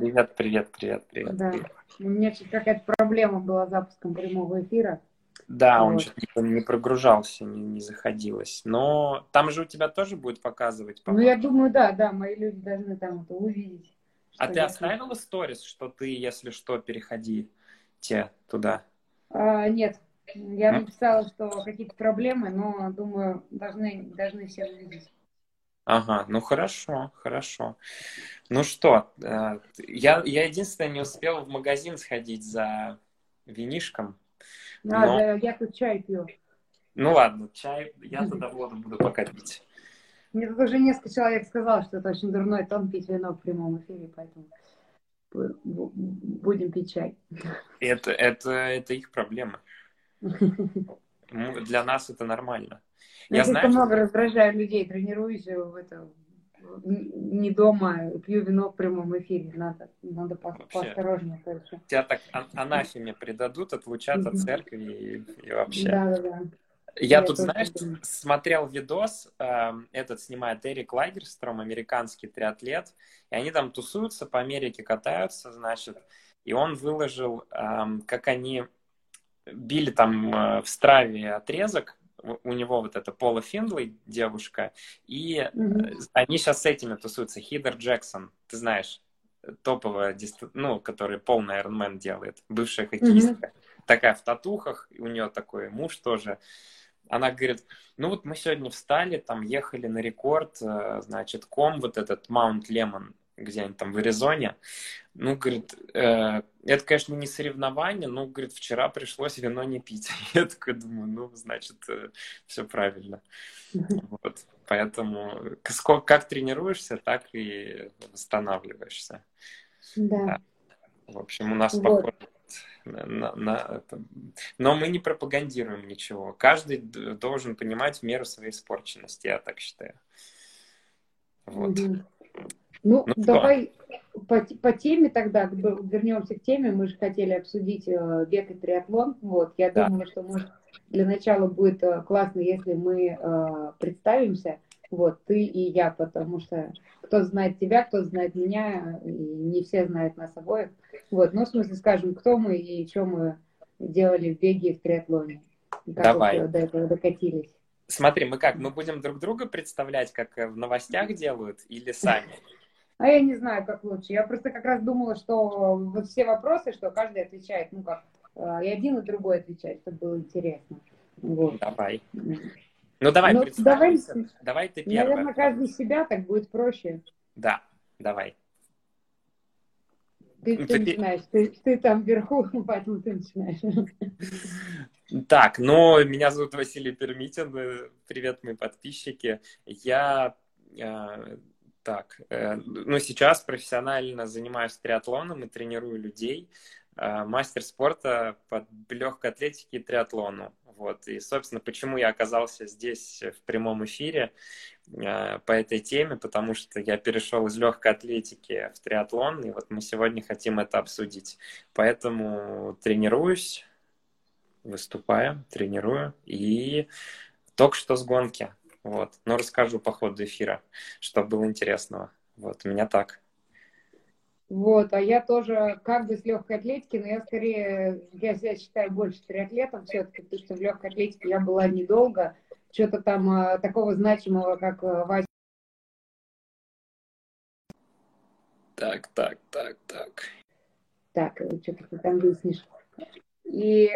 Привет, привет, привет, привет. Да. привет. У меня что-то какая-то проблема была с запуском прямого эфира. Да, он Вот. что-то не прогружался, не, не заходилось. Но там же у тебя тоже будет показывать, Ну, я думаю, да, да, мои люди должны там это увидеть. А что ты оставила сторис, что ты, если что, переходи те туда? А, нет, я написала, что какие-то проблемы, но думаю, должны, должны все увидеть. Ага, ну хорошо, хорошо. Ну что, э, я, я единственное не успел в магазин сходить за винишком. А, Но- да, я тут чай пью. Ну ладно, чай, я тогда воду буду пока пить. Мне тут уже несколько человек сказал, что это очень дурной тон пить вино в прямом эфире, поэтому бу- бу- будем пить чай. Это, это, это их проблема. Для нас это нормально. Я, Я слишком знаю, много раздражаю людей, тренируюсь в это, в- не дома, пью вино в прямом эфире. Надо, надо по- Вообще. поосторожнее. короче. тебя так ан- анафеме предадут, отлучат от церкви и, и вообще. Да, да, да. Я, Я тут, знаешь, думаю. смотрел видос, эм, этот снимает Эрик Лагерстром, американский триатлет, и они там тусуются, по Америке катаются, значит, и он выложил, эм, как они били там э, в страве отрезок, у него вот это Пола Финдлей, девушка, и э, они сейчас с этими тусуются, Хидер Джексон, ты знаешь, топовая, дист- ну, который полный Ironman делает, бывшая хоккеистка, такая в татухах, и у нее такой муж тоже. Она говорит, ну вот мы сегодня встали, там ехали на рекорд, э, значит, ком вот этот Маунт Лемон, где-нибудь там в Аризоне. Ну, говорит, э, это, конечно, не соревнование, но, говорит, вчера пришлось вино не пить. Я такой думаю, ну, значит, все правильно. Вот. Поэтому сколько, как тренируешься, так и восстанавливаешься. Да. В общем, у нас Вот. похоже на, на- на. Но мы не пропагандируем ничего. Каждый должен понимать меру своей испорченности, я так считаю. Вот. Мгм. Ну, Ну что? давай по, по теме тогда, вернемся к теме. Мы же хотели обсудить э, бег и триатлон. Вот, я Да. думаю, что может для начала будет э, классно, если мы э, представимся. Вот, ты и я, потому что кто знает тебя, кто знает меня, и не все знают нас обоих. Вот, ну, в смысле, скажем, кто мы и что мы делали в беге и в триатлоне. И как Давай. вот, э, до этого докатились. Смотри, мы как, мы будем друг друга представлять, как э, в новостях делают, или сами? А я не знаю, как лучше. Я просто как раз думала, что вот все вопросы, что каждый отвечает, ну как, э, и один, и другой отвечает, чтобы было интересно. Вот. Давай. Ну давай, Ну, давай, Давай ты первая. Наверное, каждый себя, так будет проще. Да, давай. Ты, Ну, ты ты- начинаешь, ты, ты там вверху, поэтому ты начинаешь. Так, ну, меня зовут Василий Пермитин. Привет, мои подписчики. Я, э, так, э, ну, сейчас профессионально занимаюсь триатлоном и тренирую людей. Э, мастер спорта по легкой атлетике и триатлону. Вот. И, собственно, почему я оказался здесь в прямом эфире э, по этой теме, потому что я перешел из легкой атлетики в триатлон, и вот мы сегодня хотим это обсудить. Поэтому тренируюсь, выступаю, тренирую и только что с гонки. Вот. Но расскажу по ходу эфира, что было интересного. Вот, у меня так. Вот, а я тоже как бы с легкой атлетики, но я скорее, я себя считаю больше триатлетом все-таки, потому что в легкой атлетике я была недолго. Что-то там э, такого значимого, как э, Вася Так, так, так, так. Так, что-то ты там выяснишь. И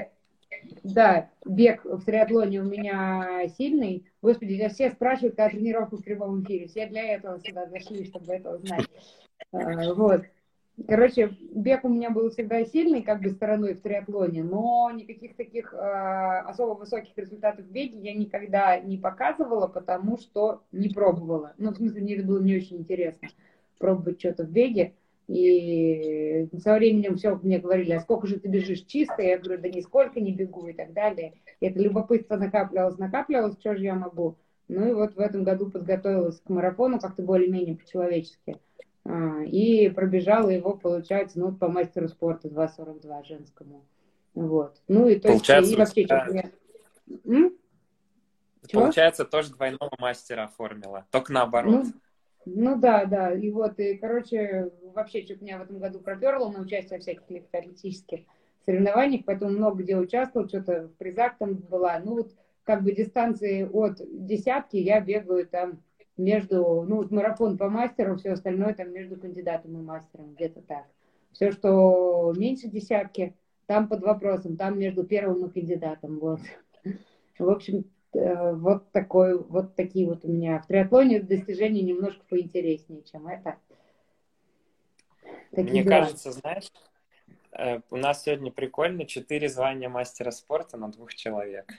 да, бег в триатлоне у меня сильный. Господи, я все спрашивают, когда тренировку в прямом эфире. Все для этого сюда зашли, чтобы это узнать. А, Вот. Короче, бег у меня был всегда сильный, как бы стороной в триатлоне, но никаких таких э, особо высоких результатов в беге я никогда не показывала, потому что не пробовала. Ну, в смысле, мне было не очень интересно пробовать что-то в беге. И со временем все мне говорили, а сколько же ты бежишь чисто? Я говорю, да нисколько не бегу и так далее. И это любопытство накапливалось, накапливалось, что же я могу? Ну и вот в этом году подготовилась к марафону как-то более-менее по-человечески. А, И пробежала его, получается, ну, по мастеру спорта 2.42 женскому. Вот. Ну и то Получается, есть, и вообще, у тебя-? Получается, тоже двойного мастера оформила, только наоборот. Ну, Ну да, да. И вот, и, короче, вообще что-то меня в этом году проперло на участие в всяких легкоатлетических соревнованиях, поэтому много где участвовал, что-то в призах там была. Ну вот как бы дистанции от десятки я бегаю там между, ну, марафон по мастеру, все остальное там между кандидатом и мастером, где-то так. Все, что меньше десятки, там под вопросом, там между первым и кандидатом, вот. В общем, вот такой, вот такие вот у меня в триатлоне достижения немножко поинтереснее, чем это. Такие Мне дела. кажется, знаешь, э, у нас сегодня прикольно четыре звания мастера спорта на двух человек.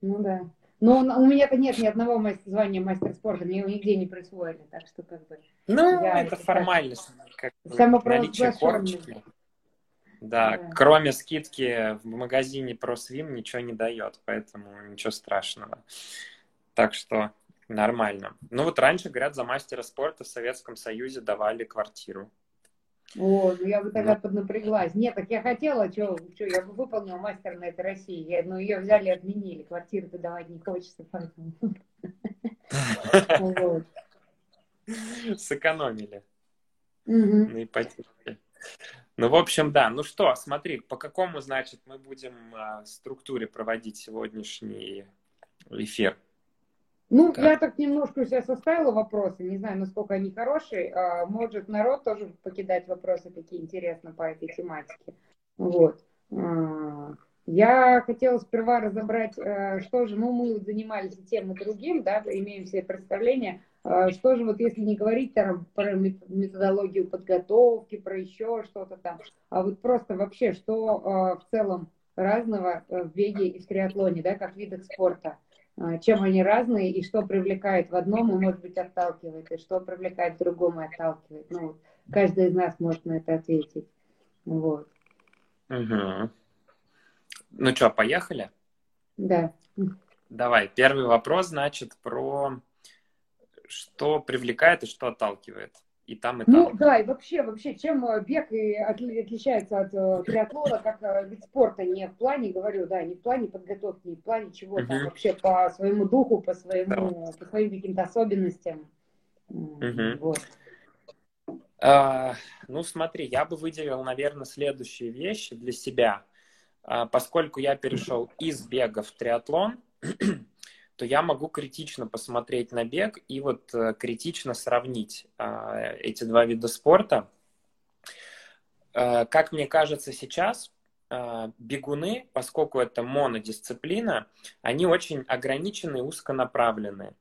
Ну да. Но у меня-то нет ни одного звания мастер спорта, мне его нигде не присвоили, так что как бы... Ну, это формальность. Как наличие корочки. Да, да, кроме скидки в магазине ProSwim ничего не дает, поэтому ничего страшного. Так что нормально. Ну вот раньше, говорят, за мастера спорта в Советском Союзе давали квартиру. О, ну я бы тогда вот. поднапряглась. Нет, так я хотела, что, что я бы выполнила мастер на этой России. Я, но ну, ее взяли и отменили. Квартиру-то давать не хочется, поэтому. Сэкономили на ипотеке. Ну, в общем, да. Ну что, смотри, по какому, значит, мы будем а, структуре проводить сегодняшний эфир? Ну, как? я так немножко себя составила вопросы, не знаю, насколько они хорошие. А, может, народ тоже покидать вопросы, какие интересны по этой тематике. Вот. Я хотела сперва разобрать, э, что же, ну, мы занимались тем и другим, да, имеем себе представление, а, что же, вот если не говорить там про методологию подготовки, про еще что-то там, а вот просто вообще, что в целом разного э, в беге и в триатлоне, да, как видах спорта. Чем они разные и что привлекает в одном и, может быть, отталкивает, и что привлекает в другом и отталкивает. Ну, каждый из нас может на это ответить. Вот. Угу. Ну что, поехали? Да. Давай, первый вопрос, значит, про что привлекает и что отталкивает и там, и ну там. Ну да, и вообще, вообще, чем э, бег и отличается от э, триатлона, как э, вид спорта, не в плане, говорю, да, не в плане подготовки, не в плане чего uh-huh. там вообще по своему духу, по своему, да. по своим каким-то особенностям. Uh-huh. Вот. А, ну, смотри, я бы выделил, наверное, следующие вещи для себя. А, поскольку я перешел из бега в триатлон, то я могу критично посмотреть на бег и вот э, критично сравнить э, эти два вида спорта. Э, как мне кажется сейчас, бегуны, поскольку это монодисциплина, они очень ограничены и узконаправленные.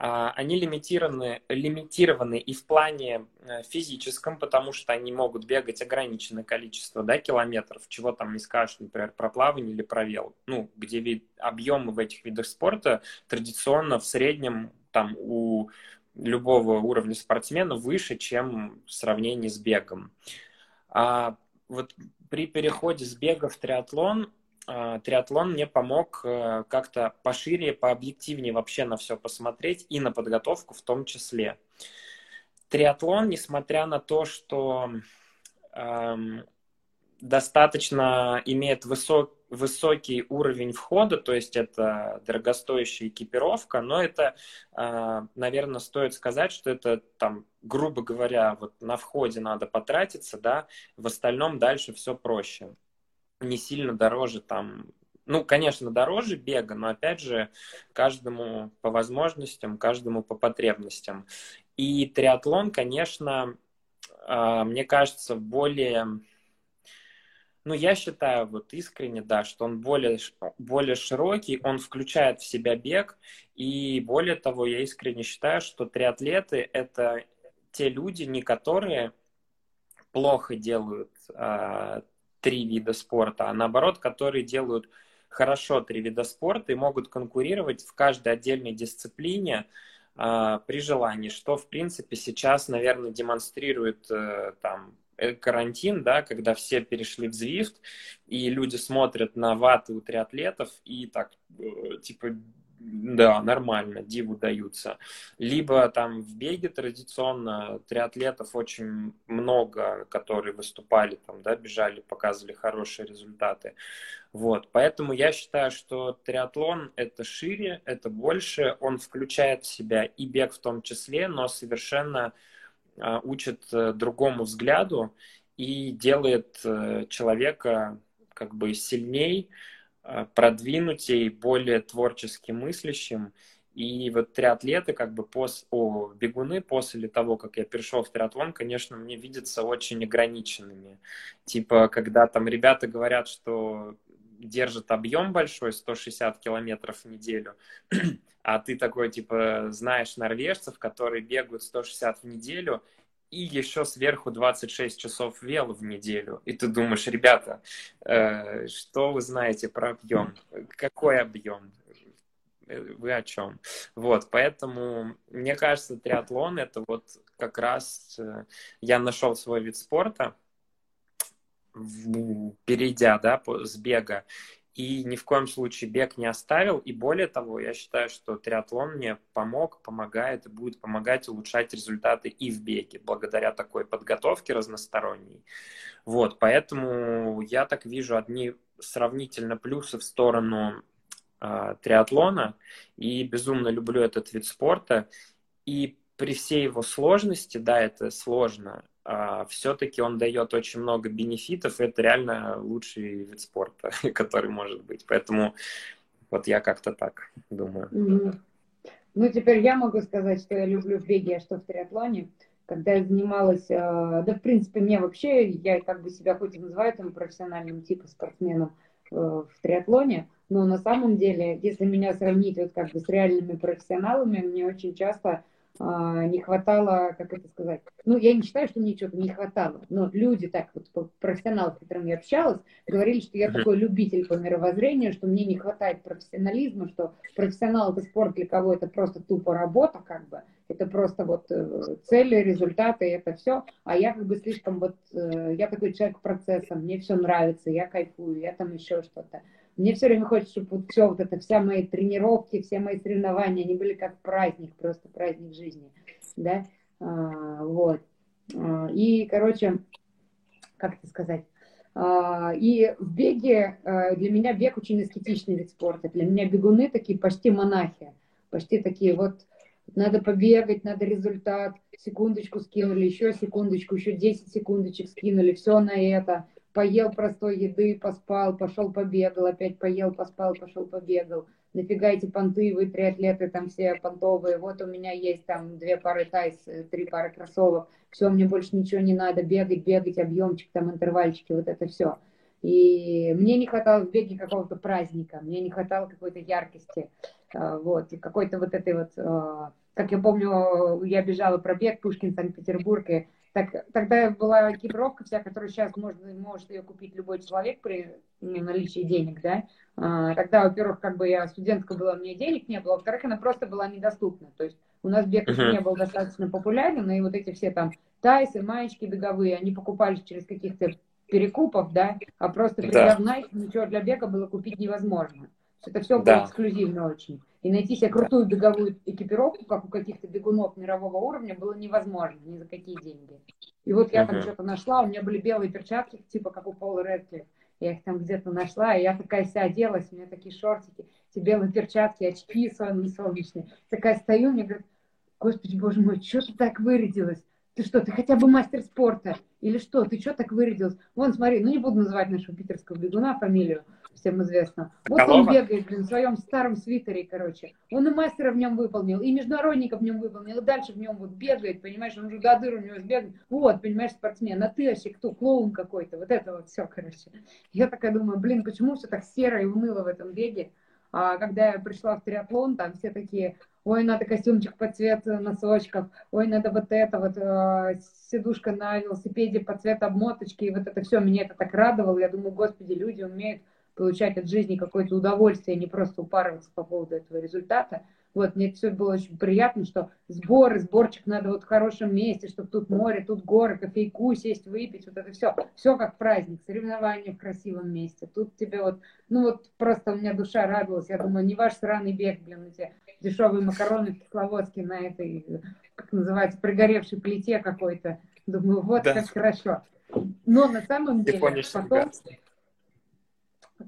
А, они лимитированы, лимитированы и в плане э, физическом, потому что они могут бегать ограниченное количество да, километров, чего там не скажешь, например, про плавание или про вел, ну, где вид, объемы в этих видах спорта традиционно в среднем там у любого уровня спортсмена выше, чем в сравнении с бегом. А вот при переходе с бега в триатлон триатлон мне помог э, как-то пошире, пообъективнее вообще на все посмотреть и на подготовку в том числе. Триатлон, несмотря на то, что эм, достаточно имеет высок, высокий уровень входа, то есть это дорогостоящая экипировка, но это, э, наверное, стоит сказать, что это там, грубо говоря, вот на входе надо потратиться, да, в остальном дальше все проще не сильно дороже там ну, конечно, дороже бега, но опять же, каждому по возможностям, каждому по потребностям. И триатлон, конечно, а, мне кажется, более... Ну, я считаю вот искренне, да, что он более, более широкий, он включает в себя бег, и более того, я искренне считаю, что триатлеты — это те люди, не которые плохо делают а, три вида спорта, а наоборот, которые делают хорошо три вида спорта и могут конкурировать в каждой отдельной дисциплине э, при желании, что, в принципе, сейчас, наверное, демонстрирует э, там э, карантин, да, когда все перешли в Zwift, и люди смотрят на ваты у триатлетов и так, э, типа, да, нормально, диву даются. Либо там в беге традиционно триатлетов очень много, которые выступали, там, да, бежали, показывали хорошие результаты. Вот, поэтому я считаю, что триатлон это шире, это больше, он включает в себя и бег в том числе, но совершенно а, учит э, другому взгляду и делает э, человека как бы сильней, продвинутей, более творчески мыслящим. И вот триатлеты, как бы пос... О, бегуны после того, как я перешел в триатлон, конечно, мне видятся очень ограниченными. Типа, когда там ребята говорят, что держат объем большой, 160 километров в неделю, а ты такой, типа, знаешь норвежцев, которые бегают 160 в неделю, и еще сверху 26 часов вел в неделю. И ты думаешь, ребята, э, что вы знаете про объем? Какой объем? Вы о чем? Вот, поэтому мне кажется, триатлон это вот как раз э, я нашел свой вид спорта, перейдя, да, с бега, и ни в коем случае бег не оставил. И более того, я считаю, что триатлон мне помог, помогает и будет помогать улучшать результаты и в беге, благодаря такой подготовке разносторонней. Вот, поэтому я так вижу одни сравнительно плюсы в сторону э, триатлона и безумно люблю этот вид спорта. И при всей его сложности, да, это сложно, а, все-таки он дает очень много бенефитов, и это реально лучший вид спорта, который может быть. Поэтому вот я как-то так думаю. Ну, теперь я могу сказать, что я люблю в беге, а что в триатлоне. Когда я занималась, а, да, в принципе, мне вообще, я как бы себя хоть и называю там профессиональным типа спортсменом э, в триатлоне, но на самом деле, если меня сравнить вот как бы с реальными профессионалами, мне очень часто не хватало, как это сказать, ну, я не считаю, что мне чего-то не хватало, но люди так вот, профессионалы, с которыми я общалась, говорили, что я такой любитель по мировоззрению, что мне не хватает профессионализма, что профессионал это спорт для кого это просто тупо работа, как бы, это просто вот э, цели, результаты, это все, а я как бы слишком вот, э, я такой человек процесса, мне все нравится, я кайфую, я там еще что-то. Мне все время хочется, чтобы вот все вот это, вся мои тренировки, все мои соревнования, они были как праздник, просто праздник жизни, да, а, вот. А, и, короче, как это сказать, а, и в беге, а, для меня бег очень эстетичный вид спорта, для меня бегуны такие почти монахи, почти такие вот, надо побегать, надо результат, секундочку скинули, еще секундочку, еще 10 секундочек скинули, все на это, поел простой еды, поспал, пошел побегал, опять поел, поспал, пошел побегал. Нафига эти понты, вы триатлеты там все понтовые, вот у меня есть там две пары тайс, э, три пары кроссовок, все, мне больше ничего не надо, бегать, бегать, объемчик, там интервальчики, вот это все. И мне не хватало в беге какого-то праздника, мне не хватало какой-то яркости, а, вот, какой-то вот этой вот, а, как я помню, я бежала пробег Пушкин, Санкт-Петербург, и так, тогда была экипировка вся, которую сейчас можно, может ее купить любой человек при ну, наличии денег, да. А, тогда, во-первых, как бы я студентка была, у меня денег не было, во-вторых, она просто была недоступна. То есть у нас бег uh-huh. не был достаточно популярен, и вот эти все там тайсы, маечки беговые, они покупались через каких-то перекупов, да, а просто придя в Nike, ничего для бега было купить невозможно. Это все было да. эксклюзивно очень. И найти себе крутую беговую экипировку, как у каких-то бегунов мирового уровня, было невозможно ни за какие деньги. И вот я uh-huh. там что-то нашла, у меня были белые перчатки, типа как у Пола Редклифф. Я их там где-то нашла, и я такая вся оделась, у меня такие шортики, эти белые перчатки, очки солнечные. Такая стою, мне говорят, господи, боже мой, что ты так вырядилась? Ты что, ты хотя бы мастер спорта? Или что, ты что так вырядилась? Вон, смотри, ну не буду называть нашего питерского бегуна фамилию, всем известно. Вот Колова? он бегает, блин, в своем старом свитере, короче. Он и мастера в нем выполнил, и международника в нем выполнил, и дальше в нем вот бегает, понимаешь, он уже до дыр у него сбегает. Вот, понимаешь, спортсмен, а ты вообще кто, клоун какой-то, вот это вот все, короче. Я такая думаю, блин, почему все так серо и уныло в этом беге? А когда я пришла в триатлон, там все такие, ой, надо костюмчик под цвет носочков, ой, надо вот это вот, э, сидушка на велосипеде под цвет обмоточки, и вот это все, меня это так радовало, я думаю, господи, люди умеют получать от жизни какое-то удовольствие, а не просто упарываться по поводу этого результата. Вот, мне все было очень приятно, что сборы, сборчик надо вот в хорошем месте, чтобы тут море, тут горы, кофейку сесть, выпить, вот это все. Все как праздник, соревнования в красивом месте. Тут тебе вот, ну вот просто у меня душа радовалась. Я думаю, не ваш сраный бег, блин, эти дешевые макароны в Кисловодске на этой, как называется, пригоревшей плите какой-то. Думаю, вот да. как хорошо. Но на самом деле потом,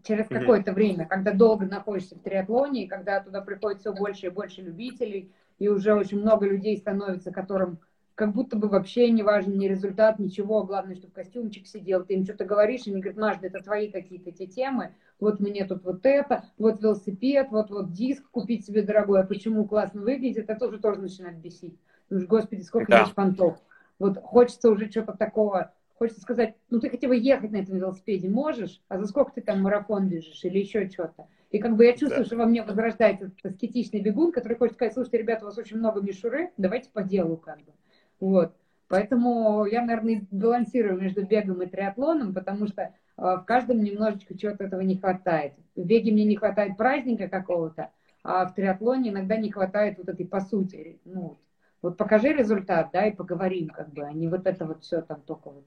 через mm-hmm. какое-то время, когда долго находишься в триатлоне, и когда туда приходит все больше и больше любителей, и уже очень много людей становится, которым как будто бы вообще не важен ни результат, ничего, главное, чтобы костюмчик сидел, ты им что-то говоришь, и они говорят, Маш, это твои какие-то эти темы, вот мне тут вот это, вот велосипед, вот вот диск купить себе дорогой, а почему классно выглядит, это уже тоже начинает бесить. Думаешь, господи, сколько да. понтов. Вот хочется уже что-то такого Хочется сказать, ну ты хотя бы ехать на этом велосипеде можешь, а за сколько ты там марафон бежишь или еще что-то. И как бы я чувствую, да. что во мне возрождается этот аскетичный бегун, который хочет сказать, слушайте, ребята, у вас очень много мишуры, давайте по делу как бы. Вот. Поэтому я, наверное, балансирую между бегом и триатлоном, потому что в каждом немножечко чего-то этого не хватает. В беге мне не хватает праздника какого-то, а в триатлоне иногда не хватает вот этой по сути. Ну, вот покажи результат, да, и поговорим, как бы, а не вот это вот все там только вот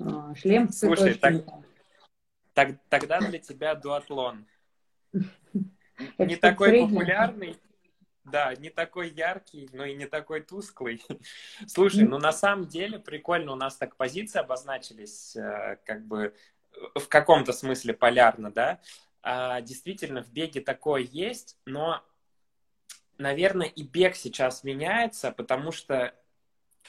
а, шлем Слушай, так, так, тогда для тебя дуатлон. Не такой популярный, да, не такой яркий, но и не такой тусклый. Слушай, ну на самом деле прикольно, у нас так позиции обозначились, э, как бы в каком-то смысле полярно, да. А, действительно, в беге такое есть, но, наверное, и бег сейчас меняется, потому что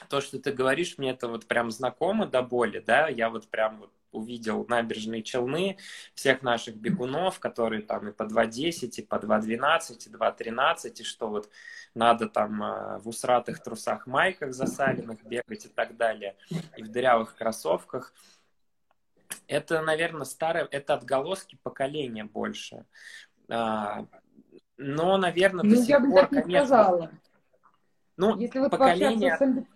то, что ты говоришь, мне это вот прям знакомо до боли, да, я вот прям вот увидел набережные Челны, всех наших бегунов, которые там и по 2.10, и по 2.12, и 2.13, и что вот надо там э, в усратых трусах майках засаленных бегать и так далее, и в дырявых кроссовках. Это, наверное, старое, это отголоски поколения больше. А, но, наверное, ну, до сих пор, конечно... Сказала. Ну, Если вот поколение... С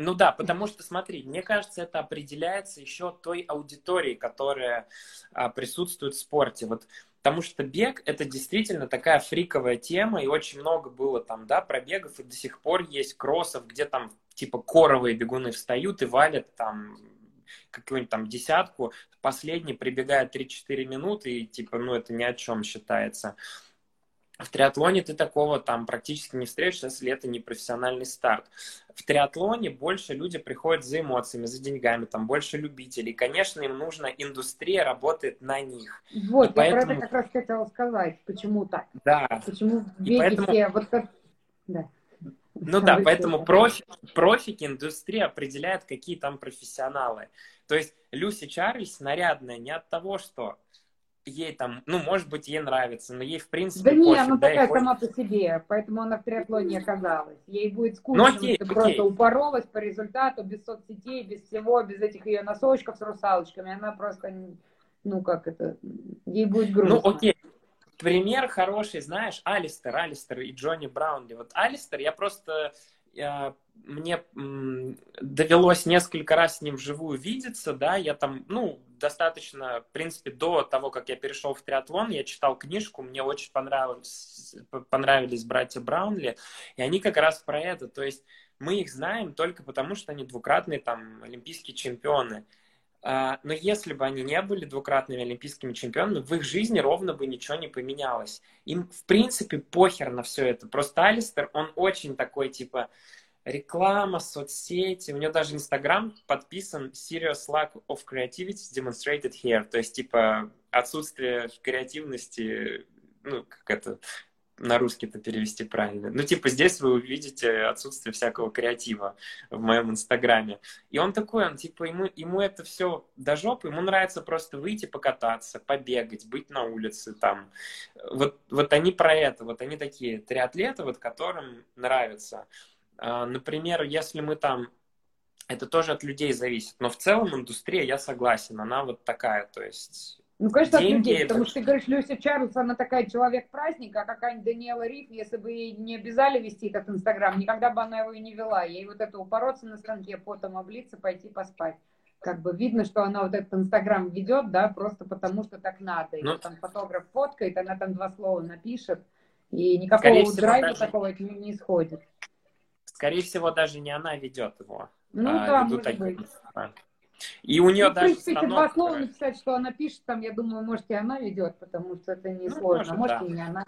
ну да, потому что, смотри, мне кажется, это определяется еще той аудиторией, которая а, присутствует в спорте. Вот Потому что бег это действительно такая фриковая тема, и очень много было там, да, пробегов, и до сих пор есть кроссов, где там типа коровые бегуны встают и валят там какую-нибудь там десятку, последний прибегает 3-4 минуты, и типа, ну это ни о чем считается. В триатлоне ты такого там практически не встретишь, если это не профессиональный старт. В триатлоне больше люди приходят за эмоциями, за деньгами, там больше любителей. Конечно, им нужна индустрия, работает на них. Вот, и я поэтому... про это как раз хотела сказать, почему так. Да. Почему беги поэтому... все, вот как... Да. Ну да, поэтому профи, профики индустрия определяет, какие там профессионалы. То есть Люси Чарльз нарядная не от того, что ей там, ну, может быть, ей нравится, но ей, в принципе, Да не, пофиг, ну такая сама по себе, поэтому она в триатлоне оказалась. Ей будет скучно, ну, окей, окей. просто упоролась по результату, без соцсетей, без всего, без этих ее носочков с русалочками, она просто, ну, как это, ей будет грустно. Ну, окей. Пример хороший, знаешь, Алистер, Алистер и Джонни Браунли. Вот Алистер, я просто я, мне м, довелось несколько раз с ним вживую видеться, да, я там, ну, достаточно, в принципе, до того, как я перешел в триатлон, я читал книжку, мне очень понравились, понравились братья Браунли, и они как раз про это, то есть мы их знаем только потому, что они двукратные там олимпийские чемпионы. А, но если бы они не были двукратными олимпийскими чемпионами, в их жизни ровно бы ничего не поменялось. Им, в принципе, похер на все это. Просто Алистер, он очень такой, типа, реклама, соцсети. У него даже Инстаграм подписан Serious lack of creativity demonstrated here. То есть, типа, отсутствие креативности, ну, как это на русский-то перевести правильно. Ну, типа, здесь вы увидите отсутствие всякого креатива в моем инстаграме. И он такой, он, типа, ему, ему это все до жопы, ему нравится просто выйти покататься, побегать, быть на улице там. Вот, вот они про это, вот они такие триатлеты, вот которым нравится. А, например, если мы там это тоже от людей зависит. Но в целом индустрия, я согласен, она вот такая, то есть... Ну, конечно, деньги, от людей, потому что ты говоришь, Люся Чарльз, она такая человек-праздник, а какая-нибудь Даниэла Риф, если бы ей не обязали вести этот Инстаграм, никогда бы она его и не вела. Ей вот это упороться на станке, потом облиться, пойти поспать. Как бы видно, что она вот этот Инстаграм ведет, да, просто потому что так надо. И ну... там фотограф фоткает, она там два слова напишет, И никакого драйва даже... такого не, не исходит. Скорее всего, даже не она ведет его. Ну а, да, может такие... И у нее ну, даже в принципе, станок... два слова написать, что она пишет, там, я думаю, может, и она ведет, потому что это не ну, сложно. Может, может да. и не она.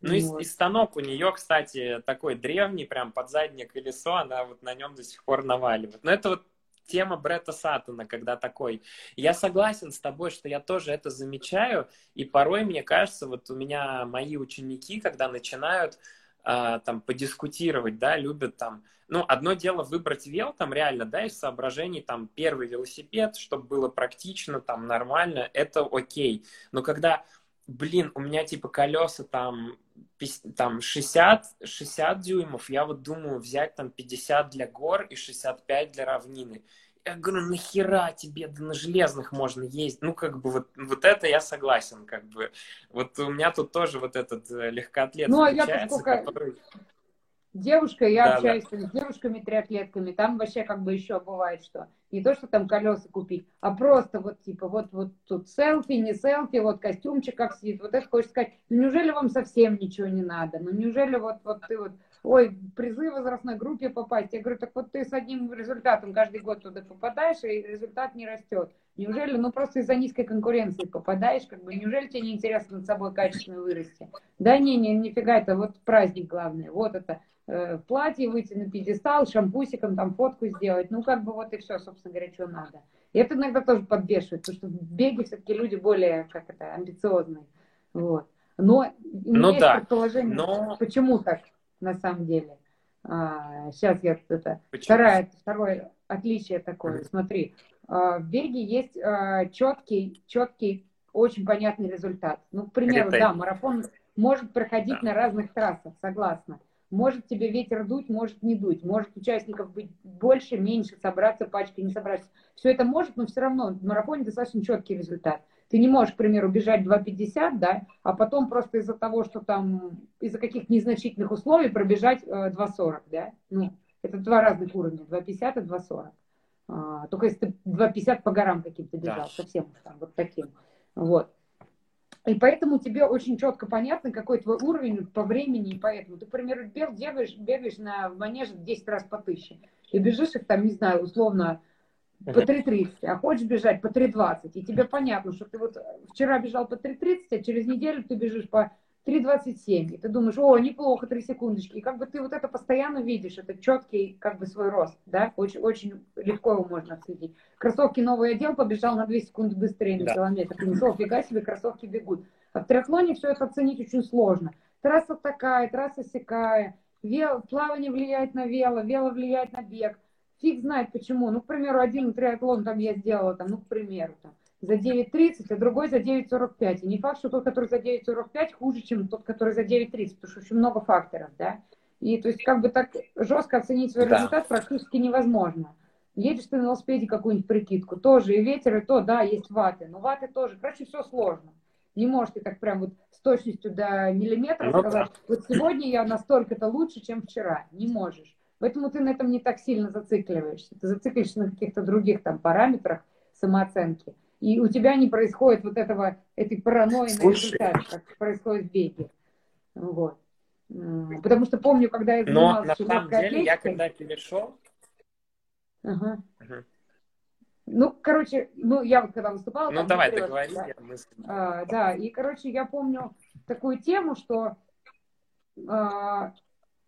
Ну вот. и, и станок у нее, кстати, такой древний, прям под заднее колесо, она вот на нем до сих пор наваливает. Но это вот тема Бретта Саттона, когда такой. Я согласен с тобой, что я тоже это замечаю, и порой, мне кажется, вот у меня мои ученики, когда начинают там подискутировать, да, любят там, ну, одно дело выбрать вел, там реально, да, из соображений, там, первый велосипед, чтобы было практично, там, нормально, это окей. Но когда, блин, у меня типа колеса там, там 60, 60 дюймов, я вот думаю взять там 50 для гор и 65 для равнины. Я говорю, нахера тебе, да на железных можно ездить. Ну, как бы вот, вот это я согласен, как бы. Вот у меня тут тоже вот этот э, легкоатлет ну, а я поскольку... который... Девушка, я да, общаюсь да. с девушками-триатлетками, там вообще как бы еще бывает, что не то, что там колеса купить, а просто вот типа вот, вот тут селфи, не селфи, вот костюмчик как сидит, вот это хочешь сказать, ну неужели вам совсем ничего не надо, ну неужели вот, вот ты вот ой, призы в возрастной группе попасть. Я говорю, так вот ты с одним результатом каждый год туда попадаешь, и результат не растет. Неужели, ну просто из-за низкой конкуренции попадаешь, как бы, неужели тебе не интересно над собой качественно вырасти? Да не, не, нифига, это вот праздник главный, вот это э, платье выйти на пьедестал, шампусиком там фотку сделать, ну как бы вот и все, собственно говоря, что надо. И это иногда тоже подбешивает, потому что в беге все-таки люди более, как это, амбициозные, вот. Но ну, есть да. предположение, но... почему так на самом деле. А, сейчас я это второе, второе отличие такое. Смотри, а, в беге есть а, четкий, четкий, очень понятный результат. Ну, к примеру, да, марафон может проходить да. на разных трассах, согласна. Может тебе ветер дуть, может не дуть. Может участников быть больше, меньше, собраться пачкой, не собраться. Все это может, но все равно в марафоне достаточно четкий результат. Ты не можешь, к примеру, бежать 2,50, да, а потом просто из-за того, что там, из-за каких-то незначительных условий пробежать э, 2,40, да. Ну, это два разных уровня, 2,50 и 2,40. А, только если ты 2,50 по горам каким-то бежал, да. совсем там, вот таким. Вот. И поэтому тебе очень четко понятно, какой твой уровень по времени, и поэтому ты, к примеру, бегаешь, бегаешь на манеже 10 раз по тысяче, и бежишь их там, не знаю, условно по 3.30, а хочешь бежать по 3.20, и тебе понятно, что ты вот вчера бежал по 3.30, а через неделю ты бежишь по 3.27, и ты думаешь, о, неплохо, 3 секундочки, и как бы ты вот это постоянно видишь, это четкий как бы свой рост, да, очень, очень легко его можно отследить. Кроссовки новый одел, побежал на 2 секунды быстрее на да. километр, ты думаешь, фига себе, кроссовки бегут. А в триатлоне все это оценить очень сложно. Трасса такая, трасса сякая, вел, плавание влияет на вело, вело влияет на бег – фиг знает почему. Ну, к примеру, один триатлон там я сделала, там, ну, к примеру, там, за 9.30, а другой за 9.45. И не факт, что тот, который за 9.45, хуже, чем тот, который за 9.30, потому что очень много факторов, да. И то есть как бы так жестко оценить свой да. результат практически невозможно. Едешь ты на велосипеде какую-нибудь прикидку, тоже и ветер, и то, да, есть ваты, но ваты тоже, короче, все сложно. Не можете так прям вот с точностью до миллиметра ну, сказать, да. вот сегодня я настолько-то лучше, чем вчера. Не можешь. Поэтому ты на этом не так сильно зацикливаешься. Ты зацикливаешься на каких-то других там параметрах самооценки. И у тебя не происходит вот этого, этой паранойи на результат, как происходит в беге. Вот. Потому что помню, когда я занималась Но на самом деле, атлетикой, я когда перешел... Ага. Угу. Ну, короче, ну, я вот когда выступала... Ну, давай, договори, да. А, да, и, короче, я помню такую тему, что а,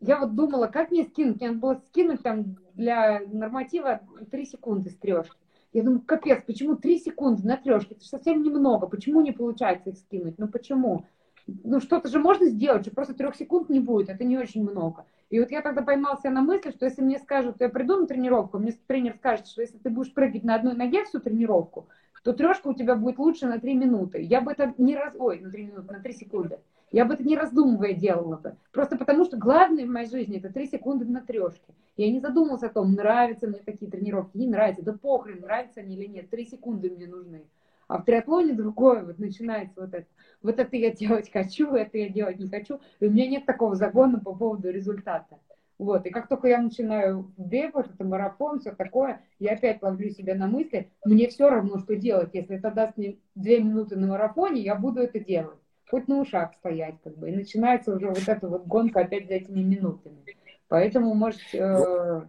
я вот думала, как мне скинуть? Мне надо было скинуть там для норматива 3 секунды с трешки. Я думаю, капец, почему 3 секунды на трешке? Это совсем немного. Почему не получается их скинуть? Ну почему? Ну что-то же можно сделать, что просто трех секунд не будет. Это не очень много. И вот я тогда поймался на мысли, что если мне скажут, я приду на тренировку, мне тренер скажет, что если ты будешь прыгать на одной ноге всю тренировку, то трешка у тебя будет лучше на 3 минуты. Я бы это не раз... Ой, на 3 минуты, на 3 секунды. Я бы это не раздумывая делала бы. Просто потому, что главное в моей жизни это 3 секунды на трешке. Я не задумывалась о том, нравятся мне такие тренировки, не нравятся. Да похрен, нравятся они или нет. 3 секунды мне нужны. А в триатлоне другое, вот начинается вот это. Вот это я делать хочу, это я делать не хочу. И у меня нет такого загона по поводу результата. Вот, и как только я начинаю бегать, это марафон, все такое, я опять ловлю себя на мысли, мне все равно, что делать. Если это даст мне две минуты на марафоне, я буду это делать. Хоть на ушах стоять, как бы, и начинается уже вот эта вот гонка опять за этими минутами. Поэтому, может, э,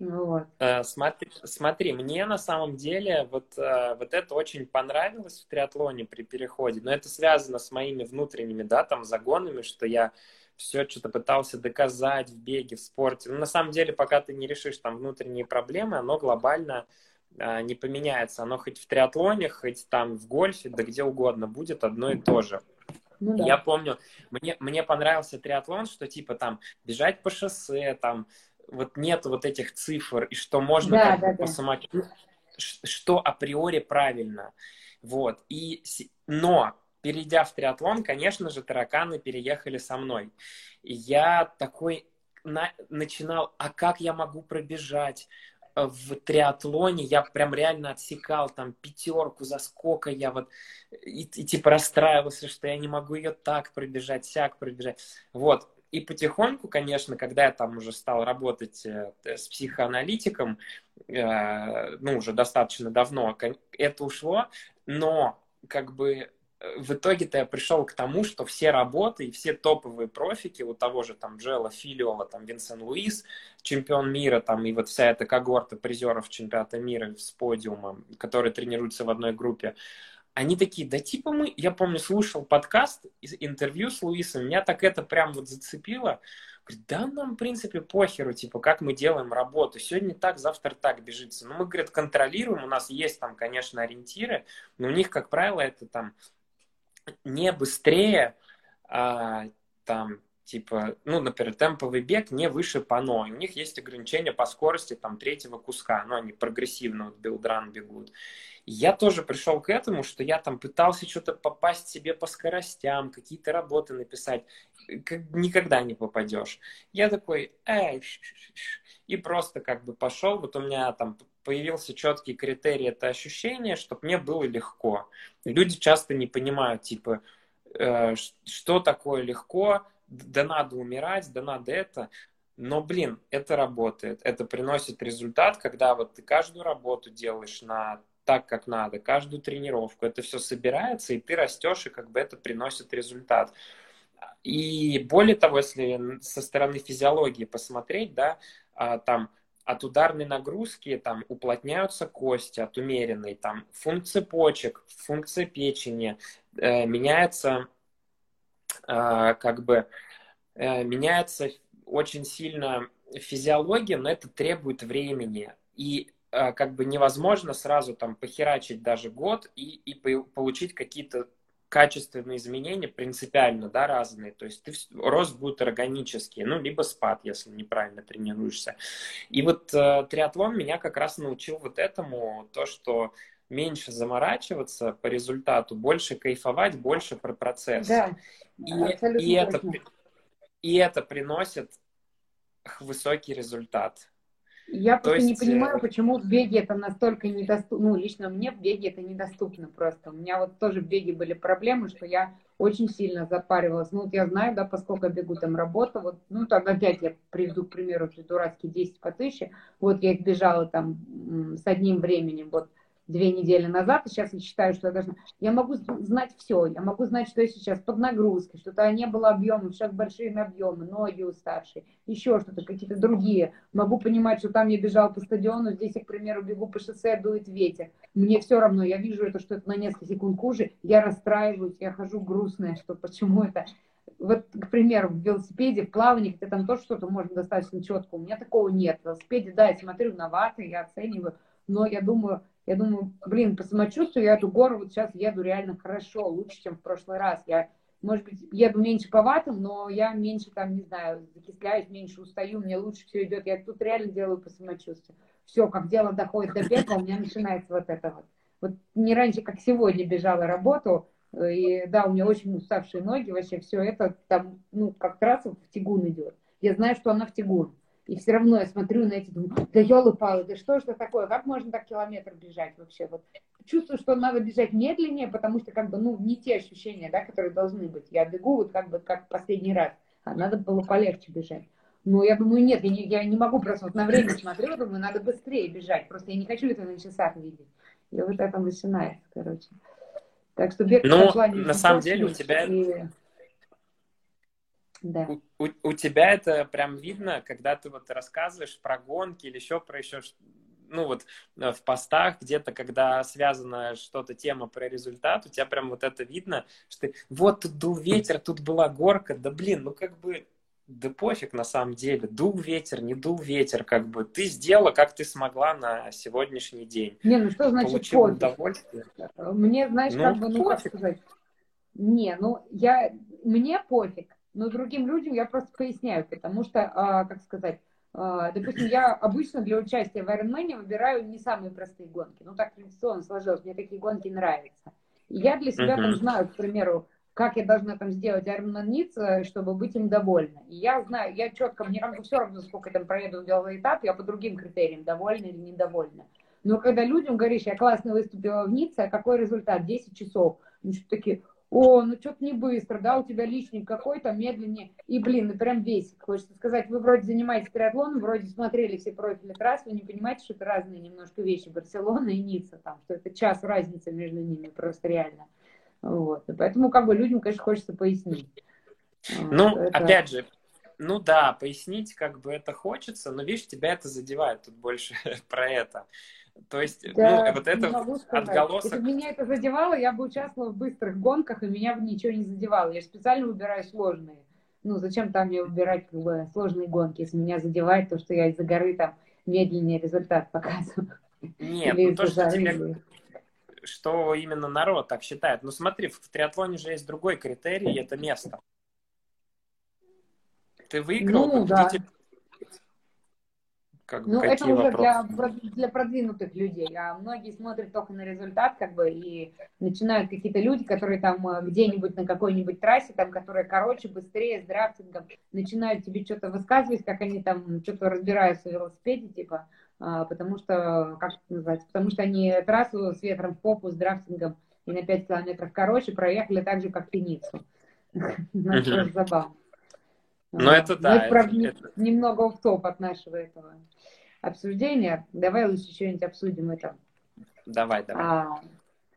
ну, вот. Э, смотри, смотри, мне на самом деле вот, э, вот это очень понравилось в триатлоне при переходе, но это связано с моими внутренними, да, там, загонами, что я все что-то пытался доказать в беге, в спорте. Но на самом деле, пока ты не решишь там внутренние проблемы, оно глобально не поменяется. Оно хоть в триатлоне, хоть там в гольфе, да где угодно будет одно и то же. Ну, да. Я помню, мне, мне понравился триатлон, что типа там бежать по шоссе, там вот нет вот этих цифр, и что можно да, да, да. по самочувствию, что априори правильно. Вот. И, но, перейдя в триатлон, конечно же, тараканы переехали со мной. И я такой на, начинал, а как я могу пробежать? В триатлоне я прям реально отсекал там пятерку за сколько я вот и, и типа расстраивался, что я не могу ее так пробежать, сяк пробежать. Вот. И потихоньку, конечно, когда я там уже стал работать э, с психоаналитиком, э, ну, уже достаточно давно, это ушло, но как бы в итоге-то я пришел к тому, что все работы и все топовые профики, у того же там Джела Филиола, там Винсент Луис, чемпион мира, там и вот вся эта когорта призеров чемпионата мира с подиума, которые тренируются в одной группе, они такие, да типа мы, я помню, слушал подкаст, интервью с Луисом, меня так это прям вот зацепило. Говорит, да нам, в принципе, похеру, типа, как мы делаем работу. Сегодня так, завтра так бежится. Ну, мы, говорят, контролируем, у нас есть там, конечно, ориентиры, но у них, как правило, это там не быстрее, а, там, типа, ну, например, темповый бег не выше пано. У них есть ограничения по скорости там третьего куска, но они прогрессивно вот билдран бегут. Я тоже пришел к этому, что я там пытался что-то попасть себе по скоростям, какие-то работы написать. Никогда не попадешь. Я такой, эй, и просто как бы пошел. Вот у меня там появился четкий критерий, это ощущение, чтобы мне было легко. Люди часто не понимают, типа, э, что такое легко, да надо умирать, да надо это. Но, блин, это работает, это приносит результат, когда вот ты каждую работу делаешь на так, как надо, каждую тренировку, это все собирается, и ты растешь, и как бы это приносит результат. И более того, если со стороны физиологии посмотреть, да, а, там от ударной нагрузки там уплотняются кости, от умеренной, там функция почек, функция печени, э, меняется э, как бы э, меняется очень сильно физиология, но это требует времени. И а, как бы невозможно сразу там похерачить даже год и, и получить какие-то качественные изменения принципиально, да, разные. То есть ты, рост будет органический, ну, либо спад, если неправильно тренируешься. И вот э, триатлон меня как раз научил вот этому, то, что меньше заморачиваться по результату, больше кайфовать, больше про процесс. Да, и, и, это, и это приносит высокий результат. Я просто есть... не понимаю, э, почему в беге это настолько недоступно. Ну, лично мне в беге это недоступно просто. У меня вот тоже в беге были проблемы, что я очень сильно запаривалась. Ну, вот я знаю, да, поскольку я бегу там работа, вот, ну, там опять я приведу к примеру эти дурацкие 10 по 1000. Вот я их бежала там с одним временем, вот две недели назад, и сейчас я считаю, что я должна... Я могу знать все, я могу знать, что я сейчас под нагрузкой, что-то не было объемов, сейчас большие объемы, ноги уставшие, еще что-то, какие-то другие. Могу понимать, что там я бежал по стадиону, здесь я, к примеру, бегу по шоссе, дует ветер. Мне все равно, я вижу это, что это на несколько секунд хуже, я расстраиваюсь, я хожу грустная, что почему это... Вот, к примеру, в велосипеде, в плавании, где там тоже что-то можно достаточно четко, у меня такого нет. В велосипеде, да, я смотрю на ваты, я оцениваю, но я думаю, я думаю, блин, по самочувствию я эту гору вот сейчас еду реально хорошо, лучше, чем в прошлый раз. Я, может быть, еду меньше по ватам, но я меньше там, не знаю, закисляюсь, меньше устаю, мне лучше все идет. Я тут реально делаю по самочувствию. Все, как дело доходит до пекла, у меня начинается вот это вот. Вот не раньше, как сегодня бежала работу, и да, у меня очень уставшие ноги, вообще все это там, ну, как трасса в тягун идет. Я знаю, что она в тягун. И все равно я смотрю на эти, думаю, да елы-палы, да что же это такое, как можно так километр бежать вообще? Вот чувствую, что надо бежать медленнее, потому что как бы, ну, не те ощущения, да, которые должны быть. Я бегу вот как бы как последний раз, а надо было полегче бежать. Но я думаю, нет, я не, я не могу просто вот на время смотрю, думаю, надо быстрее бежать. Просто я не хочу это на часах видеть. И вот это начинается, короче. Так что бег ну, на самом деле у тебя... И... Да. У, у, у тебя это прям видно, когда ты вот рассказываешь про гонки или еще про еще ну вот э, в постах где-то, когда связана что-то тема про результат, у тебя прям вот это видно, что ты, вот тут дул ветер, тут была горка, да блин, ну как бы да пофиг на самом деле, дул ветер, не дул ветер, как бы ты сделала, как ты смогла на сегодняшний день. Не, ну что значит Получил пофиг? удовольствие. Мне, знаешь, ну, как бы, ну пофиг. как сказать, не, ну я, мне пофиг, но другим людям я просто поясняю, потому что, а, как сказать, а, допустим, я обычно для участия в Ironman выбираю не самые простые гонки. Ну, так традиционно сложилось, мне такие гонки нравятся. И я для себя uh-huh. там знаю, к примеру, как я должна там сделать Ironman Ницца, чтобы быть им довольна. И я знаю, я четко, мне как бы все равно, сколько я там проеду в этап, я по другим критериям, довольна или недовольна. Но когда людям говоришь, я классно выступила в Ницце, а какой результат? 10 часов. Ну, что такие, о, ну что-то не быстро, да, у тебя личник какой-то, медленнее, и, блин, ну прям бесит. Хочется сказать, вы вроде занимаетесь триатлоном, вроде смотрели все профили трасс, вы не понимаете, что это разные немножко вещи, Барселона и Ницца, там, что это час разницы между ними, просто реально. Вот, и поэтому, как бы, людям, конечно, хочется пояснить. Ну, это... опять же, ну да, пояснить как бы это хочется, но видишь, тебя это задевает тут больше про это. То есть, да, ну, вот это отголосок... Если бы меня это задевало, я бы участвовала в быстрых гонках, и меня бы ничего не задевало. Я специально выбираю сложные. Ну, зачем там мне выбирать сложные гонки, если меня задевает то, что я из-за горы там медленнее результат показываю. Нет, ну то, что тебе... Что именно народ так считает. Ну смотри, в триатлоне же есть другой критерий, это место. Ты выиграл, ну, да. Как ну, это уже для, для продвинутых людей, а многие смотрят только на результат, как бы, и начинают какие-то люди, которые там э, где-нибудь на какой-нибудь трассе, там, которая короче, быстрее, с драфтингом, начинают тебе что-то высказывать, как они там что-то разбираются в велосипеде, типа, а, потому что, как это называется, потому что они трассу с ветром в попу, с драфтингом и на 5 километров короче проехали так же, как Феницу. Ну, это забавно. Ну, это да. это, правда, это... немного в топ от нашего этого обсуждения. Давай лучше что-нибудь обсудим это. Давай, давай. А,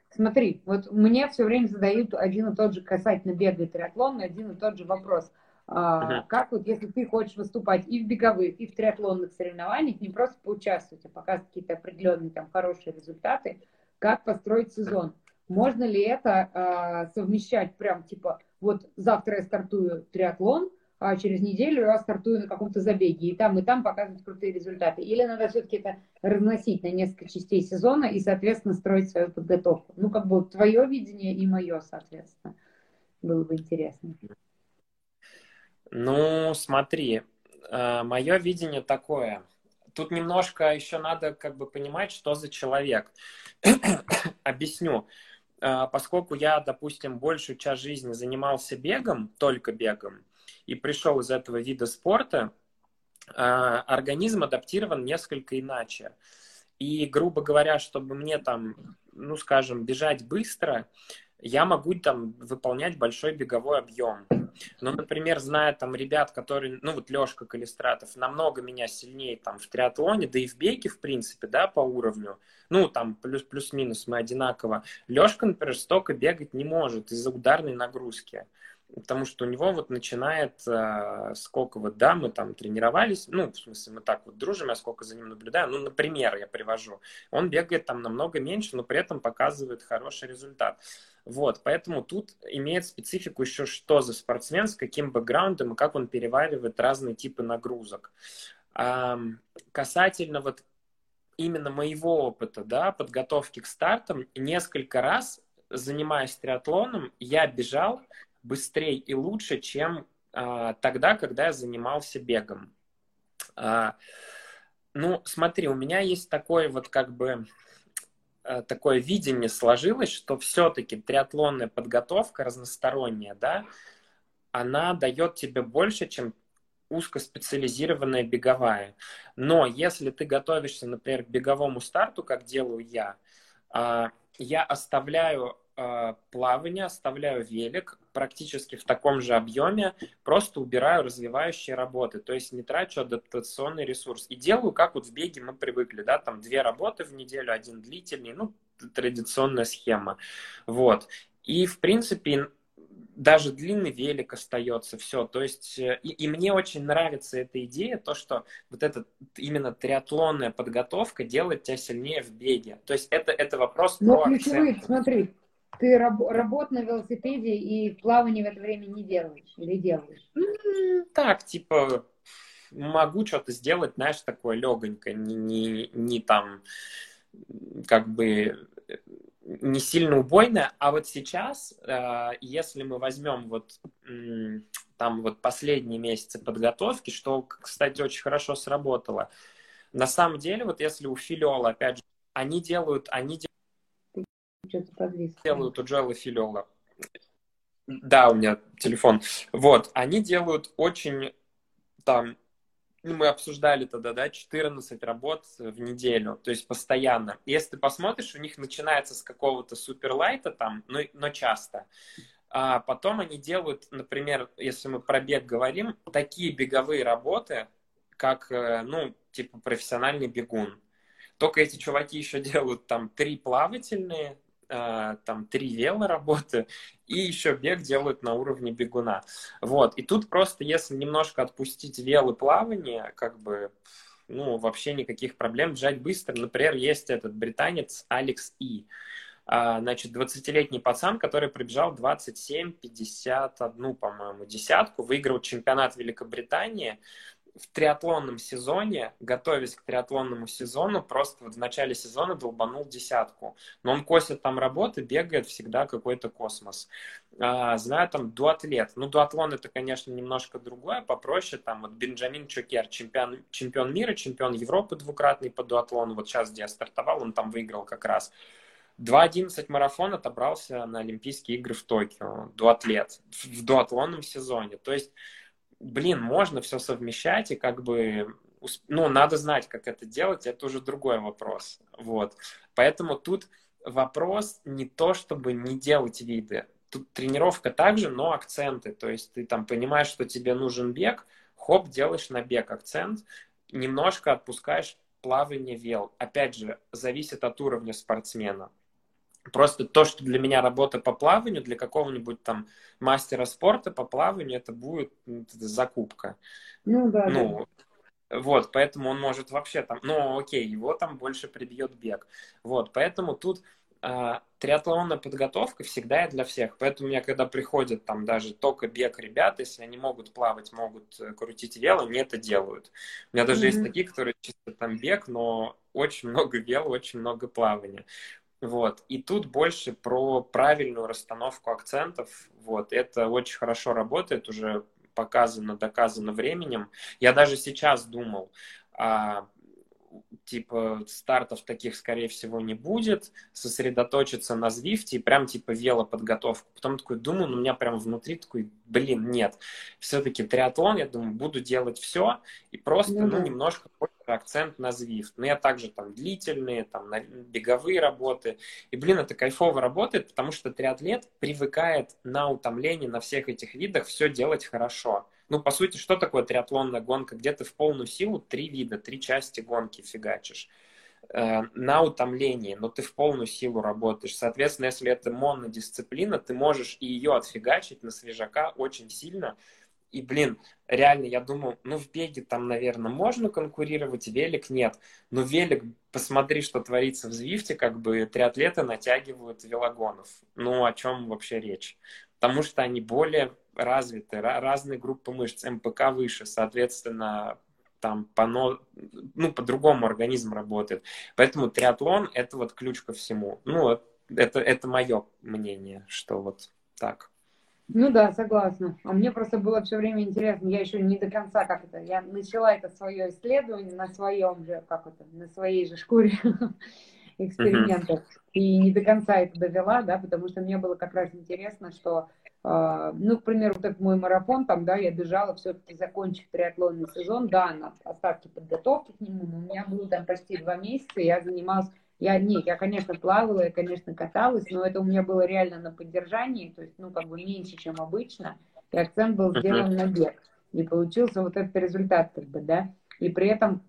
смотри, вот мне все время задают один и тот же касательно бега и триатлона, один и тот же вопрос. А, uh Как вот, если ты хочешь выступать и в беговых, и в триатлонных соревнованиях, не просто поучаствовать, а показывать какие-то определенные там хорошие результаты, как построить сезон? Можно ли это а, совмещать прям типа, вот завтра я стартую триатлон, а через неделю я стартую на каком-то забеге, и там, и там показывать крутые результаты. Или надо все-таки это разносить на несколько частей сезона и, соответственно, строить свою подготовку. Ну, как бы твое видение и мое, соответственно. Было бы интересно. Ну, смотри, э, мое видение такое. Тут немножко еще надо как бы понимать, что за человек. Объясню. Э, поскольку я, допустим, большую часть жизни занимался бегом, только бегом, и пришел из этого вида спорта, а, организм адаптирован несколько иначе. И, грубо говоря, чтобы мне там, ну, скажем, бежать быстро, я могу там выполнять большой беговой объем. Но, например, зная там ребят, которые, ну вот Лешка Калистратов, намного меня сильнее там в триатлоне, да и в беге, в принципе, да, по уровню, ну там плюс, плюс-минус мы одинаково. Лешка, например, столько бегать не может из-за ударной нагрузки потому что у него вот начинает, э, сколько вот, да, мы там тренировались, ну, в смысле, мы так вот дружим, я сколько за ним наблюдаю, ну, например, я привожу, он бегает там намного меньше, но при этом показывает хороший результат. Вот, поэтому тут имеет специфику еще, что за спортсмен, с каким бэкграундом и как он переваривает разные типы нагрузок. А, касательно вот именно моего опыта, да, подготовки к стартам, несколько раз занимаясь триатлоном, я бежал быстрее и лучше, чем а, тогда, когда я занимался бегом. А, ну, смотри, у меня есть такое вот как бы а, такое видение сложилось, что все-таки триатлонная подготовка разносторонняя, да, она дает тебе больше, чем узкоспециализированная беговая. Но если ты готовишься, например, к беговому старту, как делаю я, а, я оставляю а, плавание, оставляю велик практически в таком же объеме, просто убираю развивающие работы, то есть не трачу адаптационный ресурс. И делаю, как вот в беге мы привыкли, да, там две работы в неделю, один длительный, ну, традиционная схема. Вот. И, в принципе, даже длинный велик остается, все. То есть, э, и, и мне очень нравится эта идея, то, что вот эта именно триатлонная подготовка делает тебя сильнее в беге. То есть это, это вопрос Но про ключевые, акцент. смотри, ты раб, работ на велосипеде и плавание в это время не делаешь или делаешь? Так, типа, могу что-то сделать, знаешь, такое легонькое, не, не, не там, как бы не сильно убойная, а вот сейчас, э, если мы возьмем вот там вот последние месяцы подготовки, что, кстати, очень хорошо сработало, на самом деле, вот если у Филиола, опять же, они делают, они делают у Джоэла Филиола, да, у меня телефон, вот, они делают очень там ну, мы обсуждали тогда, да, 14 работ в неделю, то есть постоянно. Если ты посмотришь, у них начинается с какого-то суперлайта там, но, но часто. А потом они делают, например, если мы про бег говорим, такие беговые работы, как, э, ну, типа профессиональный бегун. Только эти чуваки еще делают там три плавательные, там три велоработы и еще бег делают на уровне бегуна. Вот. И тут просто, если немножко отпустить вел и плавание, как бы, ну, вообще никаких проблем, бежать быстро. Например, есть этот британец Алекс И. А, значит, 20-летний пацан, который пробежал 27-51, по-моему, десятку, выиграл чемпионат Великобритании, в триатлонном сезоне, готовясь к триатлонному сезону, просто вот в начале сезона долбанул десятку. Но он косит там работы, бегает всегда какой-то космос. А, знаю там дуатлет. Ну, дуатлон это, конечно, немножко другое, попроще. Там вот Бенджамин Чокер, чемпион, чемпион мира, чемпион Европы двукратный по дуатлону. Вот сейчас, где я стартовал, он там выиграл как раз. 2.11 марафон отобрался на Олимпийские игры в Токио, дуатлет, в дуатлонном сезоне. То есть блин, можно все совмещать, и как бы, ну, надо знать, как это делать, это уже другой вопрос. Вот. Поэтому тут вопрос не то, чтобы не делать виды. Тут тренировка также, но акценты. То есть ты там понимаешь, что тебе нужен бег, хоп, делаешь на бег акцент, немножко отпускаешь плавание вел. Опять же, зависит от уровня спортсмена. Просто то, что для меня работа по плаванию, для какого-нибудь там мастера спорта по плаванию, это будет закупка. Ну да. Ну, да. вот, поэтому он может вообще там, ну окей, его там больше прибьет бег. Вот, поэтому тут э, триатлонная подготовка всегда и для всех. Поэтому у меня, когда приходят там даже только бег ребята, если они могут плавать, могут э, крутить вело, они это делают. У меня даже mm-hmm. есть такие, которые чисто там бег, но очень много вела, очень много плавания. Вот. И тут больше про правильную расстановку акцентов. Вот. Это очень хорошо работает, уже показано, доказано временем. Я даже сейчас думал, а, типа стартов таких, скорее всего, не будет, сосредоточиться на Звифте и прям типа велоподготовку. Потом такой думаю, ну, у меня прям внутри такой, блин, нет. Все-таки триатлон, я думаю, буду делать все и просто, ну, ну немножко акцент на Zwift. Но я также там длительные, там на беговые работы. И, блин, это кайфово работает, потому что триатлет привыкает на утомление на всех этих видах все делать хорошо. Ну, по сути, что такое триатлонная гонка? Где ты в полную силу три вида, три части гонки фигачишь э, на утомлении, но ты в полную силу работаешь. Соответственно, если это монодисциплина, ты можешь и ее отфигачить на свежака очень сильно. И, блин, реально, я думал, ну, в беге там, наверное, можно конкурировать, велик нет. Но велик, посмотри, что творится в Звифте, как бы триатлеты натягивают велогонов. Ну, о чем вообще речь? Потому что они более развиты, разные группы мышц, МПК выше, соответственно, там по, ну, по-другому организм работает. Поэтому триатлон – это вот ключ ко всему. Ну, это, это мое мнение, что вот так. Ну да, согласна. А мне просто было все время интересно, я еще не до конца, как это, я начала это свое исследование на своем же, как это, на своей же шкуре экспериментов. И не до конца это довела, да, потому что мне было как раз интересно, что ну, к примеру, вот этот мой марафон, там, да, я бежала все-таки закончив триатлонный сезон, да, на остатки подготовки к нему, но у меня было там почти два месяца, я занималась, я, нет, я, конечно, плавала, я, конечно, каталась, но это у меня было реально на поддержании, то есть, ну, как бы меньше, чем обычно, и акцент был сделан на бег, и получился вот этот результат, как бы, да, и при этом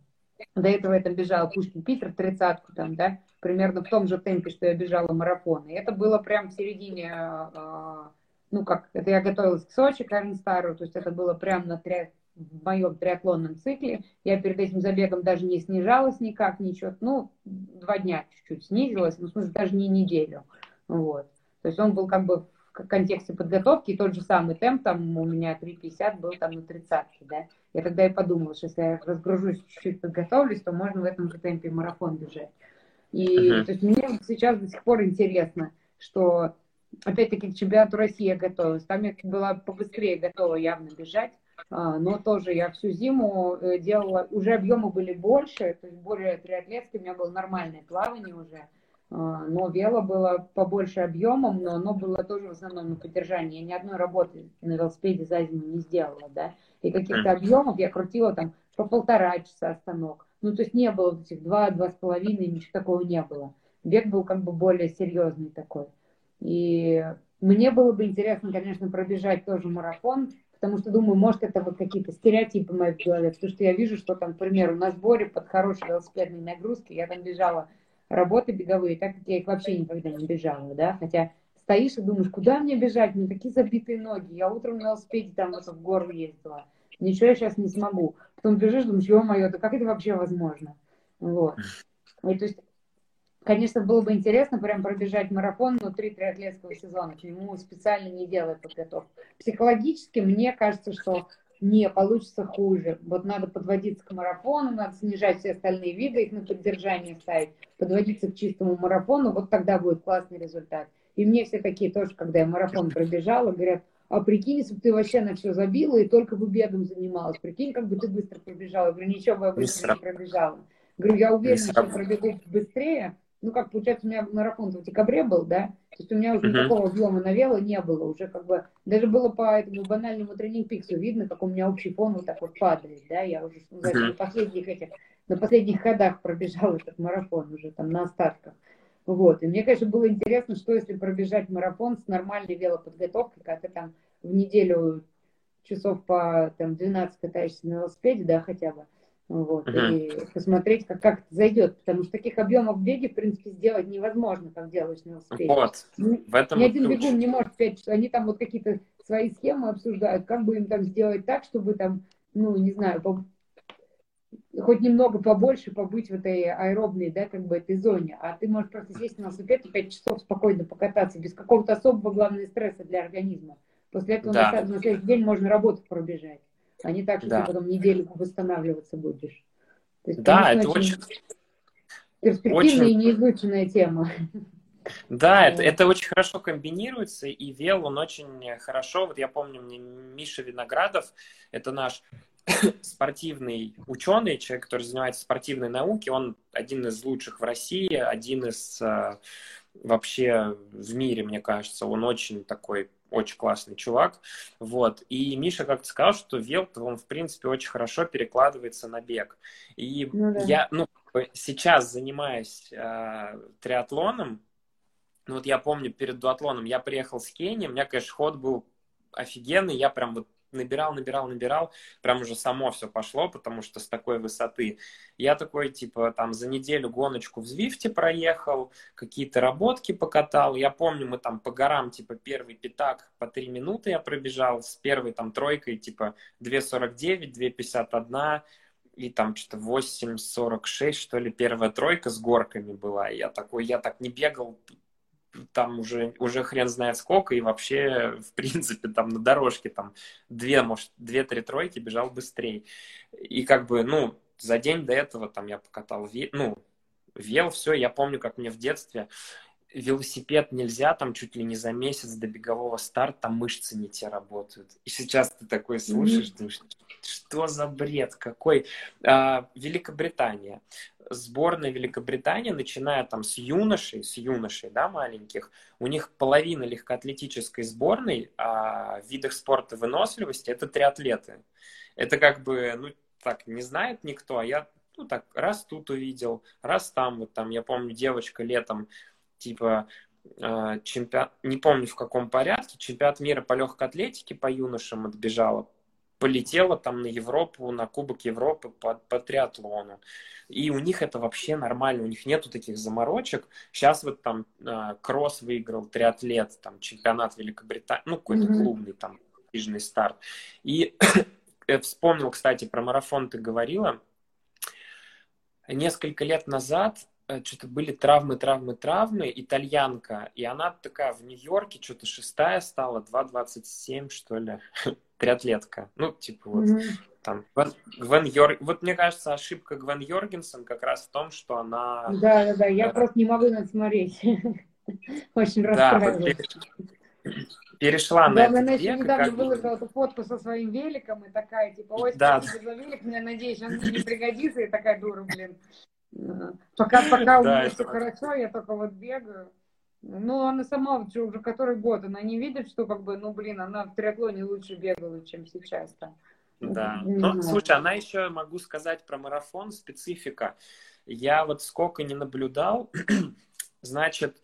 До этого я там бежала Пушкин-Питер, тридцатку там, да, примерно в том же темпе, что я бежала марафон. И это было прям в середине, а, ну как, это я готовилась к Сочи, к Арнстару, то есть это было прям на три, в моем триатлонном цикле. Я перед этим забегом даже не снижалась никак, ничего. Ну, два дня чуть-чуть снизилась, ну, в смысле, даже не неделю. Вот. То есть он был как бы в контексте подготовки, и тот же самый темп, там у меня 3,50 был там на 30 да. Я тогда и подумала, что если я разгружусь, чуть-чуть подготовлюсь, то можно в этом же темпе марафон бежать. И uh-huh. то есть мне сейчас до сих пор интересно, что опять-таки к чемпионату России я готовилась. Там я была побыстрее готова явно бежать. А, но тоже я всю зиму э, делала, уже объемы были больше, то есть более триатлетские, у меня было нормальное плавание уже, а, но вело было побольше объемом, но оно было тоже в основном на поддержании. Я ни одной работы на велосипеде за зиму не сделала, да, и каких-то объемов я крутила там по полтора часа остановок. Ну, то есть не было этих два, два с половиной, ничего такого не было. Бег был как бы более серьезный такой. И мне было бы интересно, конечно, пробежать тоже марафон, потому что думаю, может, это вот какие-то стереотипы мои в голове, потому что я вижу, что там, к примеру, на сборе под хорошей велосипедной нагрузкой я там бежала работы беговые, так как я их вообще никогда не бежала, да, хотя стоишь и думаешь, куда мне бежать, у меня такие забитые ноги, я утром на велосипеде там вот в гору ездила, ничего я сейчас не смогу, потом бежишь, думаешь, ё-моё, да как это вообще возможно, вот, и то есть Конечно, было бы интересно прям пробежать марафон внутри триатлетского сезона, к нему специально не делая подготовку. Психологически мне кажется, что не получится хуже. Вот надо подводиться к марафону, надо снижать все остальные виды, их на поддержание ставить, подводиться к чистому марафону, вот тогда будет классный результат. И мне все такие тоже, когда я марафон пробежала, говорят, а прикинь, если бы ты вообще на все забила и только бы бегом занималась, прикинь, как бы ты быстро пробежала. Я говорю, ничего бы я быстро не пробежала. Говорю, я уверена, что пробегу быстрее, ну как, получается, у меня марафон в декабре был, да, то есть у меня уже uh-huh. никакого объема на вело не было, уже как бы, даже было по этому банальному тренинг-пиксу видно, как у меня общий фон вот так вот падает, да, я уже uh-huh. на последних этих, на последних ходах пробежал этот марафон уже там на остатках. Вот, и мне, конечно, было интересно, что если пробежать марафон с нормальной велоподготовкой, когда ты там в неделю часов по там, 12 катаешься на велосипеде, да, хотя бы, вот, uh-huh. и посмотреть, как, как это зайдет, потому что таких объемов в беге, в принципе, сделать невозможно, как делаешь на велосипеде. Вот, в этом Ни один ключ. бегун не может сказать, что они там вот какие-то свои схемы обсуждают, как бы им там сделать так, чтобы там, ну, не знаю, по... хоть немного побольше побыть в этой аэробной, да, как бы этой зоне, а ты можешь просто сесть на велосипед и 5 часов спокойно покататься, без какого-то особого, главного стресса для организма. После этого да. на, на следующий день можно работу пробежать а не так, что да. ты потом неделю восстанавливаться будешь. То есть, да, конечно, это очень... Перспективная очень... и неизученная тема. Да, это, это очень хорошо комбинируется, и Вел, он очень хорошо, вот я помню, мне Миша Виноградов, это наш спортивный ученый, человек, который занимается спортивной наукой, он один из лучших в России, один из э, вообще в мире, мне кажется, он очень такой очень классный чувак, вот, и Миша как-то сказал, что велт, он, в принципе, очень хорошо перекладывается на бег, и ну, да. я, ну, сейчас занимаюсь э, триатлоном, ну, вот я помню, перед дуатлоном я приехал с Кении, у меня, конечно, ход был офигенный, я прям вот набирал, набирал, набирал, прям уже само все пошло, потому что с такой высоты. Я такой, типа, там за неделю гоночку в Звифте проехал, какие-то работки покатал. Я помню, мы там по горам, типа, первый пятак по три минуты я пробежал, с первой там тройкой, типа, 2.49, 2.51, и там что-то 8.46, что ли, первая тройка с горками была. И я такой, я так не бегал там уже, уже хрен знает сколько, и вообще, в принципе, там на дорожке там две, может, две-три тройки бежал быстрее. И как бы, ну, за день до этого там я покатал, ну, вел, все, я помню, как мне в детстве велосипед нельзя, там чуть ли не за месяц до бегового старта, там мышцы не те работают. И сейчас ты такой слушаешь, думаешь, что за бред какой? А, Великобритания сборная Великобритании, начиная там с юношей, с юношей, да, маленьких, у них половина легкоатлетической сборной а, в видах спорта выносливости – это триатлеты. Это как бы, ну, так, не знает никто, а я, ну, так, раз тут увидел, раз там, вот там, я помню, девочка летом, типа, а, чемпионат, не помню в каком порядке, чемпионат мира по легкой атлетике по юношам отбежала полетела там на Европу, на Кубок Европы по, по триатлону. И у них это вообще нормально, у них нету таких заморочек. Сейчас вот там э, Кросс выиграл триатлет, там чемпионат Великобритании, ну какой-то mm-hmm. клубный там престижный старт. И вспомнил, кстати, про марафон ты говорила. Несколько лет назад что-то были травмы, травмы, травмы, итальянка, и она такая в Нью-Йорке что-то шестая стала, 2.27, что ли, триатлетка. Ну, типа вот mm-hmm. там Гвен, Гвен Йор... Вот мне кажется, ошибка Гвен Йоргенсен как раз в том, что она... Да, да, да, я. Э, просто не могу на это смотреть. Очень расстраиваюсь. Перешла на это. Она еще недавно выложила эту фотку со своим великом и такая, типа, ой, да. за велик, мне надеюсь, он мне не пригодится, и такая дура, блин. Пока, пока у меня все хорошо, я только вот бегаю. Ну, она сама уже, который год, она не видит, что как бы, ну, блин, она в триатлоне лучше бегала, чем сейчас-то. Да. Ну, слушай, она еще, могу сказать про марафон, специфика. Я вот сколько не наблюдал, значит,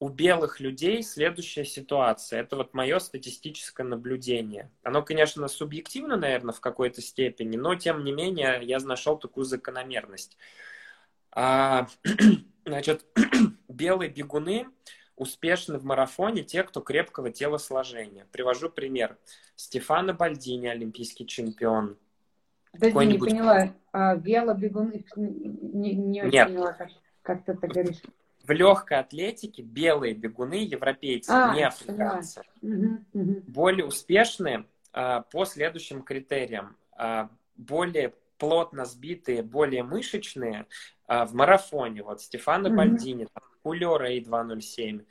у белых людей следующая ситуация. Это вот мое статистическое наблюдение. Оно, конечно, субъективно, наверное, в какой-то степени, но, тем не менее, я нашел такую закономерность. А, значит, белые бегуны успешны в марафоне те, кто крепкого телосложения. Привожу пример. Стефано Бальдини, олимпийский чемпион. Подожди, не поняла. А, велобегуны... Не, не очень Нет. поняла, как, как ты это говоришь. В легкой атлетике белые бегуны, европейцы, а, не африканцы, угу, угу. более успешны а, по следующим критериям. А, более плотно сбитые, более мышечные а, в марафоне. Вот Стефано mm-hmm. Бальдини, Хулио Рей 2.07.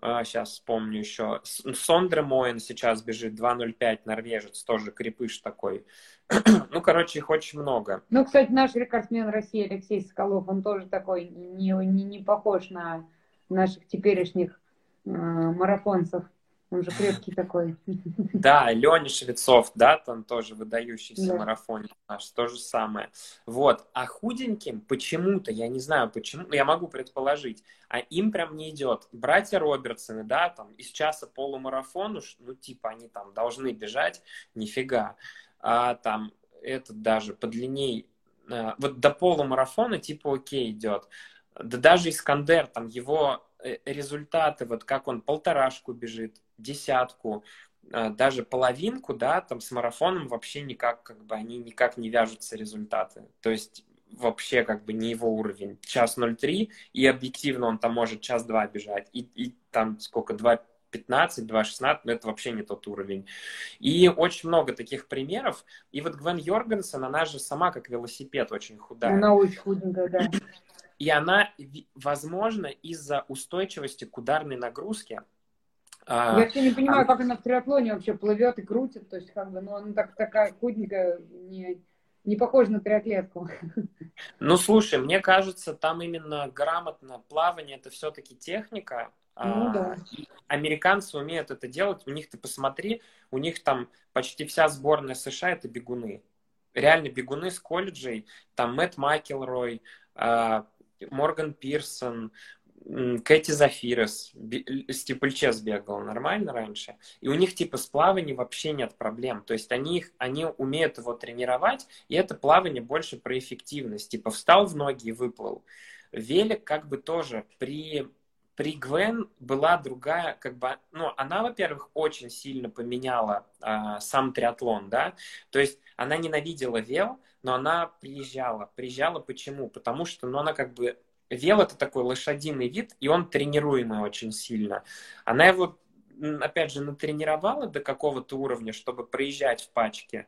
А, сейчас вспомню еще. Сондре Моен сейчас бежит 2.05, норвежец, тоже крепыш такой. ну, короче, их очень много. Ну, кстати, наш рекордсмен России Алексей Соколов, он тоже такой не, не, не похож на наших теперешних э, марафонцев. Он же крепкий такой. Да, Леня Швецов, да, там тоже выдающийся да. марафонец наш, то же самое. Вот, а худеньким почему-то, я не знаю почему, я могу предположить, а им прям не идет. Братья Робертсоны, да, там из часа полумарафону, ну, типа, они там должны бежать, нифига. А там этот даже подлинней, а, вот до полумарафона типа окей идет. Да даже Искандер, там его э, результаты, вот как он полторашку бежит, десятку, а, даже половинку, да, там с марафоном вообще никак, как бы, они никак не вяжутся результаты. То есть вообще как бы не его уровень. Час 0,3, и объективно он там может час 2 бежать, и, и там сколько, 2, 15, 2.16, но это вообще не тот уровень. И очень много таких примеров. И вот Гвен Йоргенсен, она же сама как велосипед очень худая. Она очень худенькая, да. И она, возможно, из-за устойчивости к ударной нагрузке, Я вообще не понимаю, а... как она в триатлоне вообще плывет и крутит. То есть, как бы, ну, она так, такая худенькая, не, не похожа на триатлетку. Ну, слушай, мне кажется, там именно грамотно плавание это все-таки техника. Ну, а, да. Американцы умеют это делать. У них, ты посмотри, у них там почти вся сборная США это бегуны. Реально бегуны с колледжей. Там Мэтт Макелрой, а, Морган Пирсон, Кэти Зафирес, Стипльчес бегал нормально раньше, и у них типа с плаванием вообще нет проблем, то есть они, их, они умеют его тренировать, и это плавание больше про эффективность, типа встал в ноги и выплыл. Велик как бы тоже при при Гвен была другая, как бы, ну, она, во-первых, очень сильно поменяла э, сам триатлон, да, то есть она ненавидела вел, но она приезжала. Приезжала почему? Потому что, ну, она как бы Вел это такой лошадиный вид, и он тренируемый очень сильно. Она его, опять же, натренировала до какого-то уровня, чтобы проезжать в пачке,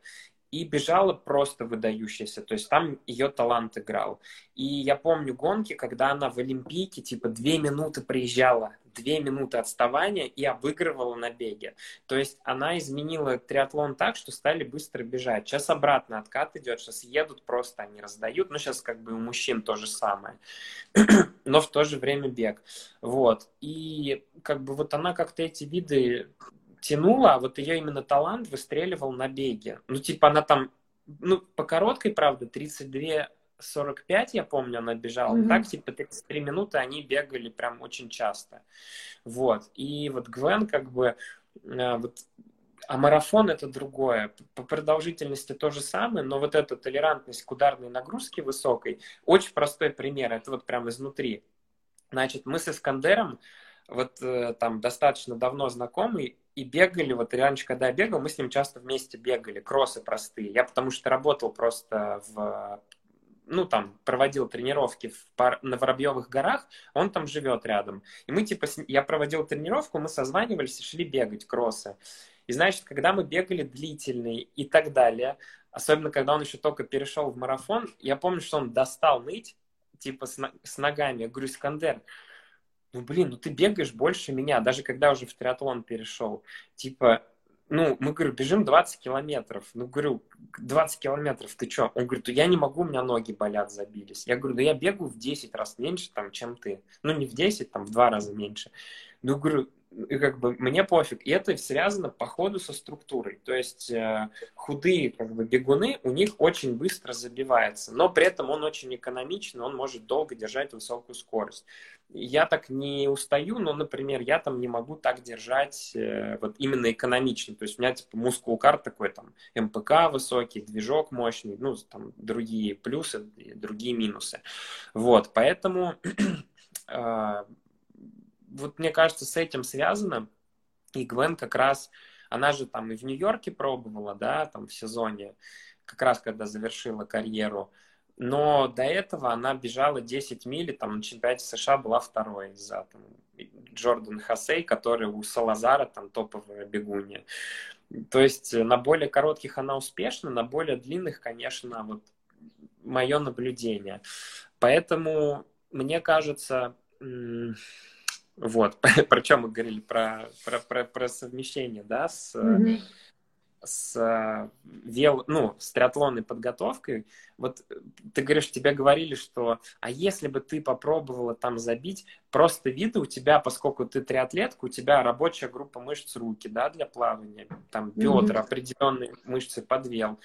и бежала просто выдающаяся. То есть там ее талант играл. И я помню гонки, когда она в Олимпийке типа две минуты приезжала две минуты отставания и обыгрывала на беге. То есть она изменила триатлон так, что стали быстро бежать. Сейчас обратно откат идет, сейчас едут просто, они раздают. Ну, сейчас как бы у мужчин то же самое. Но в то же время бег. Вот. И как бы вот она как-то эти виды тянула, а вот ее именно талант выстреливал на беге. Ну, типа она там, ну, по короткой, правда, 32 45, я помню, она бежала. Mm-hmm. Так, типа, 33 минуты они бегали прям очень часто. Вот. И вот Гвен, как бы, э, вот а марафон это другое. По продолжительности то же самое, но вот эта толерантность к ударной нагрузке высокой, очень простой пример, это вот прямо изнутри. Значит, мы с Искандером вот э, там достаточно давно знакомы и бегали, вот раньше, когда я бегал, мы с ним часто вместе бегали, кроссы простые. Я потому что работал просто в ну, там, проводил тренировки в пар... на Воробьевых горах, он там живет рядом. И мы, типа, с... я проводил тренировку, мы созванивались и шли бегать кроссы. И, значит, когда мы бегали длительные и так далее, особенно когда он еще только перешел в марафон, я помню, что он достал ныть, типа, с, с ногами. Я говорю, Искандер, ну, блин, ну ты бегаешь больше меня, даже когда уже в триатлон перешел. Типа, ну, мы, говорю, бежим 20 километров. Ну, говорю, 20 километров, ты что? Он говорит, я не могу, у меня ноги болят, забились. Я говорю, да я бегаю в 10 раз меньше, там, чем ты. Ну, не в 10, там, в 2 раза меньше. Ну, говорю, и как бы мне пофиг. И это связано по ходу со структурой. То есть э, худые как бы бегуны, у них очень быстро забивается, но при этом он очень экономичный, он может долго держать высокую скорость. Я так не устаю, но, например, я там не могу так держать э, вот именно экономично. То есть у меня типа мускул-кар такой там МПК высокий, движок мощный, ну там другие плюсы, другие минусы. Вот, поэтому э, вот мне кажется, с этим связано. И Гвен как раз, она же там и в Нью-Йорке пробовала, да, там в сезоне, как раз когда завершила карьеру. Но до этого она бежала 10 миль, там на чемпионате США была второй за там, Джордан Хасей, который у Салазара там топовая бегунья. То есть на более коротких она успешна, на более длинных, конечно, вот мое наблюдение. Поэтому мне кажется, вот, про чем мы говорили, про, про, про, про совмещение, да, с, mm-hmm. С, вел, ну, с триатлонной подготовкой. Вот ты говоришь, тебе говорили, что, а если бы ты попробовала там забить, просто виды у тебя, поскольку ты триатлетка, у тебя рабочая группа мышц руки, да, для плавания, там бедра, mm-hmm. определенные мышцы подвел.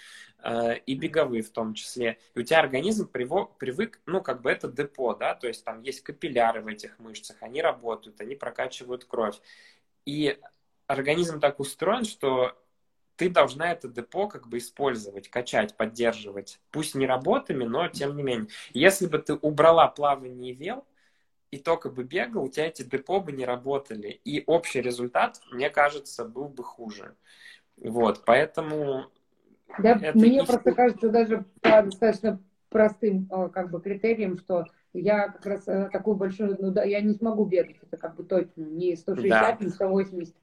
Э, и беговые в том числе. И у тебя организм привык, привык, ну, как бы это депо, да, то есть там есть капилляры в этих мышцах, они работают, они прокачивают кровь. И организм так устроен, что ты должна это депо как бы использовать, качать, поддерживать. Пусть не работами, но тем не менее. Если бы ты убрала плавание и вел, и только бы бегал, у тебя эти депо бы не работали. И общий результат, мне кажется, был бы хуже. Вот, поэтому да, мне не... просто кажется даже по достаточно простым э, как бы критерием, что я как раз э, такую большую, ну да, я не смогу бегать, это как бы точно не 160, да. не 180 э,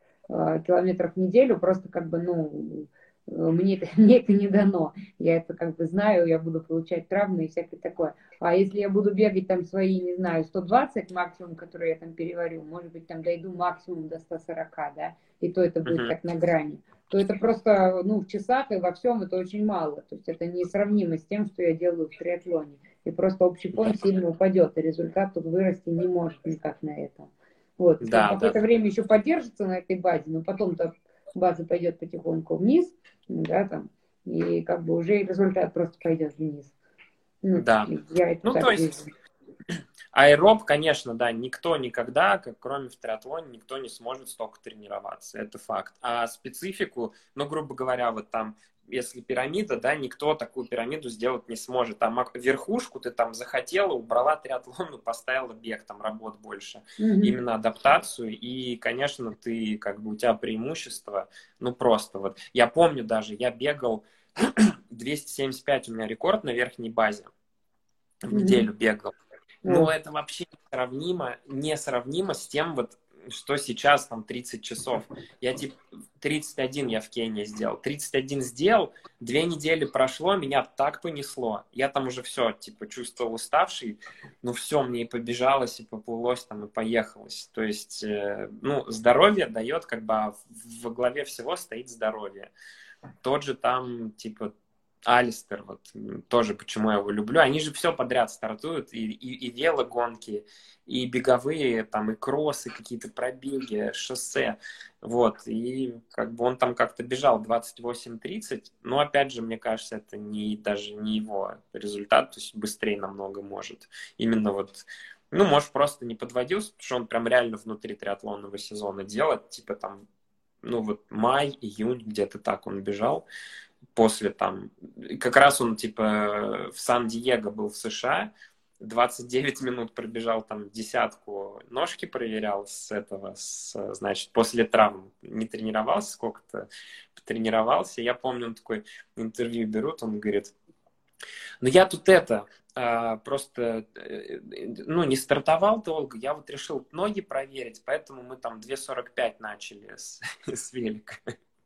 километров в неделю, просто как бы, ну, мне это, мне это не дано. Я это как бы знаю, я буду получать травмы и всякое такое. А если я буду бегать там свои, не знаю, 120 максимум, которые я там переварю, может быть, там дойду максимум до 140, да, и то это будет uh-huh. как на грани то это просто, ну, в часах и во всем это очень мало. То есть это несравнимо с тем, что я делаю в триатлоне. И просто общий фон сильно упадет, и результат тут вырасти не может никак на этом. Вот. Да, какое-то да. время еще поддержится на этой базе, но потом-то база пойдет потихоньку вниз, да, там, и как бы уже результат просто пойдет вниз. Ну, да. Я ну, то есть, вижу. Аэроб, конечно, да, никто никогда, как кроме в триатлоне, никто не сможет столько тренироваться, это факт. А специфику, ну, грубо говоря, вот там, если пирамида, да, никто такую пирамиду сделать не сможет. Там верхушку ты там захотела, убрала триатлон, ну, поставила бег, там работ больше. Mm-hmm. Именно адаптацию. И, конечно, ты, как бы, у тебя преимущество, ну, просто вот. Я помню даже, я бегал 275 у меня рекорд на верхней базе. В неделю mm-hmm. бегал. Ну, это вообще несравнимо, несравнимо с тем, вот, что сейчас там 30 часов. Я типа 31 я в Кении сделал. 31 сделал, две недели прошло, меня так понесло. Я там уже все, типа, чувствовал уставший. Ну, все, мне и побежалось, и поплылось там, и поехалось. То есть, э, ну, здоровье дает, как бы, а во главе всего стоит здоровье. Тот же там, типа, Алистер, вот тоже почему я его люблю, они же все подряд стартуют, и, и, и велогонки, и беговые, там, и кроссы, какие-то пробеги, шоссе, вот, и как бы он там как-то бежал 28-30, но опять же, мне кажется, это не, даже не его результат, то есть быстрее намного может, именно вот ну, может, просто не подводился, потому что он прям реально внутри триатлонного сезона делает, типа там ну вот май, июнь, где-то так он бежал. После там, как раз он типа в Сан-Диего был в США, 29 минут пробежал там десятку, ножки проверял с этого, с, значит, после травм не тренировался, сколько-то тренировался. Я помню, он такой интервью берут, он говорит, ну я тут это, а, просто, э, ну, не стартовал долго, я вот решил ноги проверить, поэтому мы там 2.45 начали с, с велика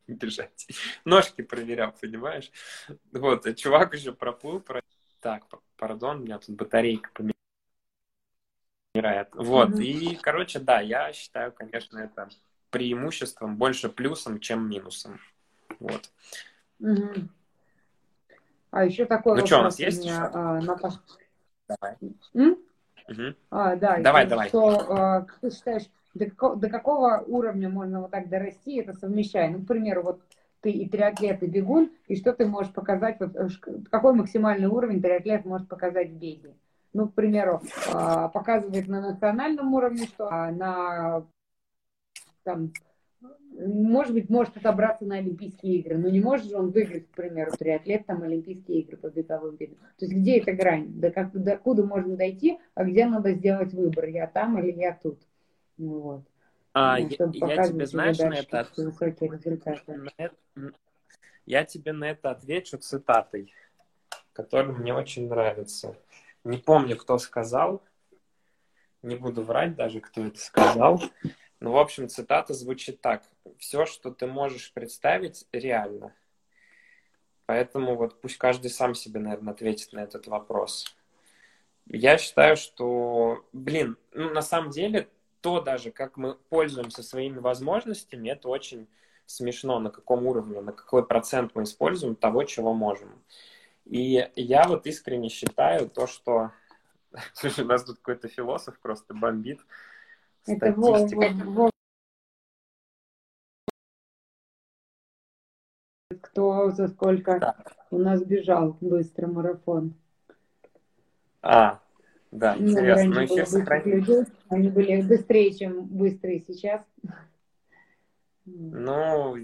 бежать. Ножки проверял, понимаешь? Вот, а чувак уже проплыл, про... так, пардон, у меня тут батарейка помирает. Вот, mm-hmm. и, короче, да, я считаю, конечно, это преимуществом, больше плюсом, чем минусом. Вот. Mm-hmm. А еще такой ну, что, у нас есть у меня, а, Наташа. Давай. М? Угу. А, да, давай, давай. Что, а, как ты считаешь, до, какого, до какого уровня можно вот так дорасти, это совмещая? Ну, к примеру, вот ты и триатлет, и бегун, и что ты можешь показать, вот, э, какой максимальный уровень триатлет может показать в беге? Ну, к примеру, а, показывает на национальном уровне, что а на там, может быть, может отобраться на Олимпийские игры, но не может же он выиграть, к примеру, триатлет, там, Олимпийские игры по беговым видам. То есть где эта грань? До, как, до куда можно дойти, а где надо сделать выбор? Я там или я тут? Ну, вот. А, ну, я, я тебе, знаешь, на это, высокие результаты. На это, я тебе на это отвечу цитатой, которая мне очень нравится. Не помню, кто сказал, не буду врать даже, кто это сказал, ну, в общем, цитата звучит так. Все, что ты можешь представить, реально. Поэтому вот пусть каждый сам себе, наверное, ответит на этот вопрос. Я считаю, что, блин, ну, на самом деле, то даже, как мы пользуемся своими возможностями, это очень смешно, на каком уровне, на какой процент мы используем того, чего можем. И я вот искренне считаю то, что... Слушай, у нас тут какой-то философ просто бомбит. Это Кто за сколько да. у нас бежал быстро марафон. А, да, ну, интересно. Ну, еще сохранить. Они были быстрее, чем быстрые сейчас. Ну,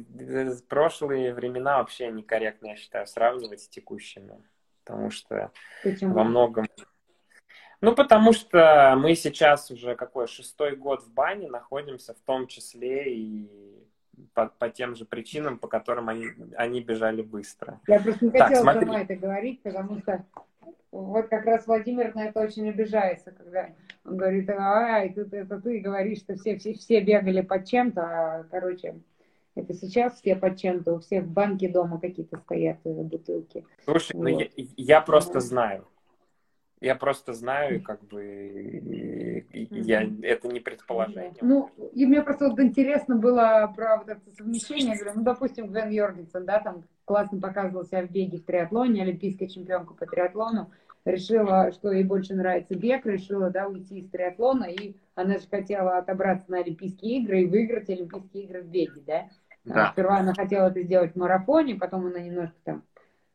прошлые времена вообще некорректно, я считаю, сравнивать с текущими. Потому что Почему? во многом ну, потому что мы сейчас уже какой шестой год в бане находимся, в том числе и по, по тем же причинам, по которым они, они бежали быстро. Я просто не так, хотела смотри. сама это говорить, потому что вот как раз Владимир на это очень обижается, когда он говорит, а, это, это ты говоришь, что все, все, все бегали под чем-то, а, короче, это сейчас все под чем-то, у всех в банке дома какие-то стоят э, бутылки. Слушай, вот. ну я, я просто знаю. Я просто знаю, как бы, я, это не предположение. Ну, и мне просто вот интересно было про вот это совмещение. Говорю, ну, допустим, Гвен Йоргенсен, да, там классно показывал себя в беге в триатлоне, олимпийская чемпионка по триатлону, решила, что ей больше нравится бег, решила, да, уйти из триатлона, и она же хотела отобраться на Олимпийские игры и выиграть Олимпийские игры в беге, да. да. Сперва она хотела это сделать в марафоне, потом она немножко там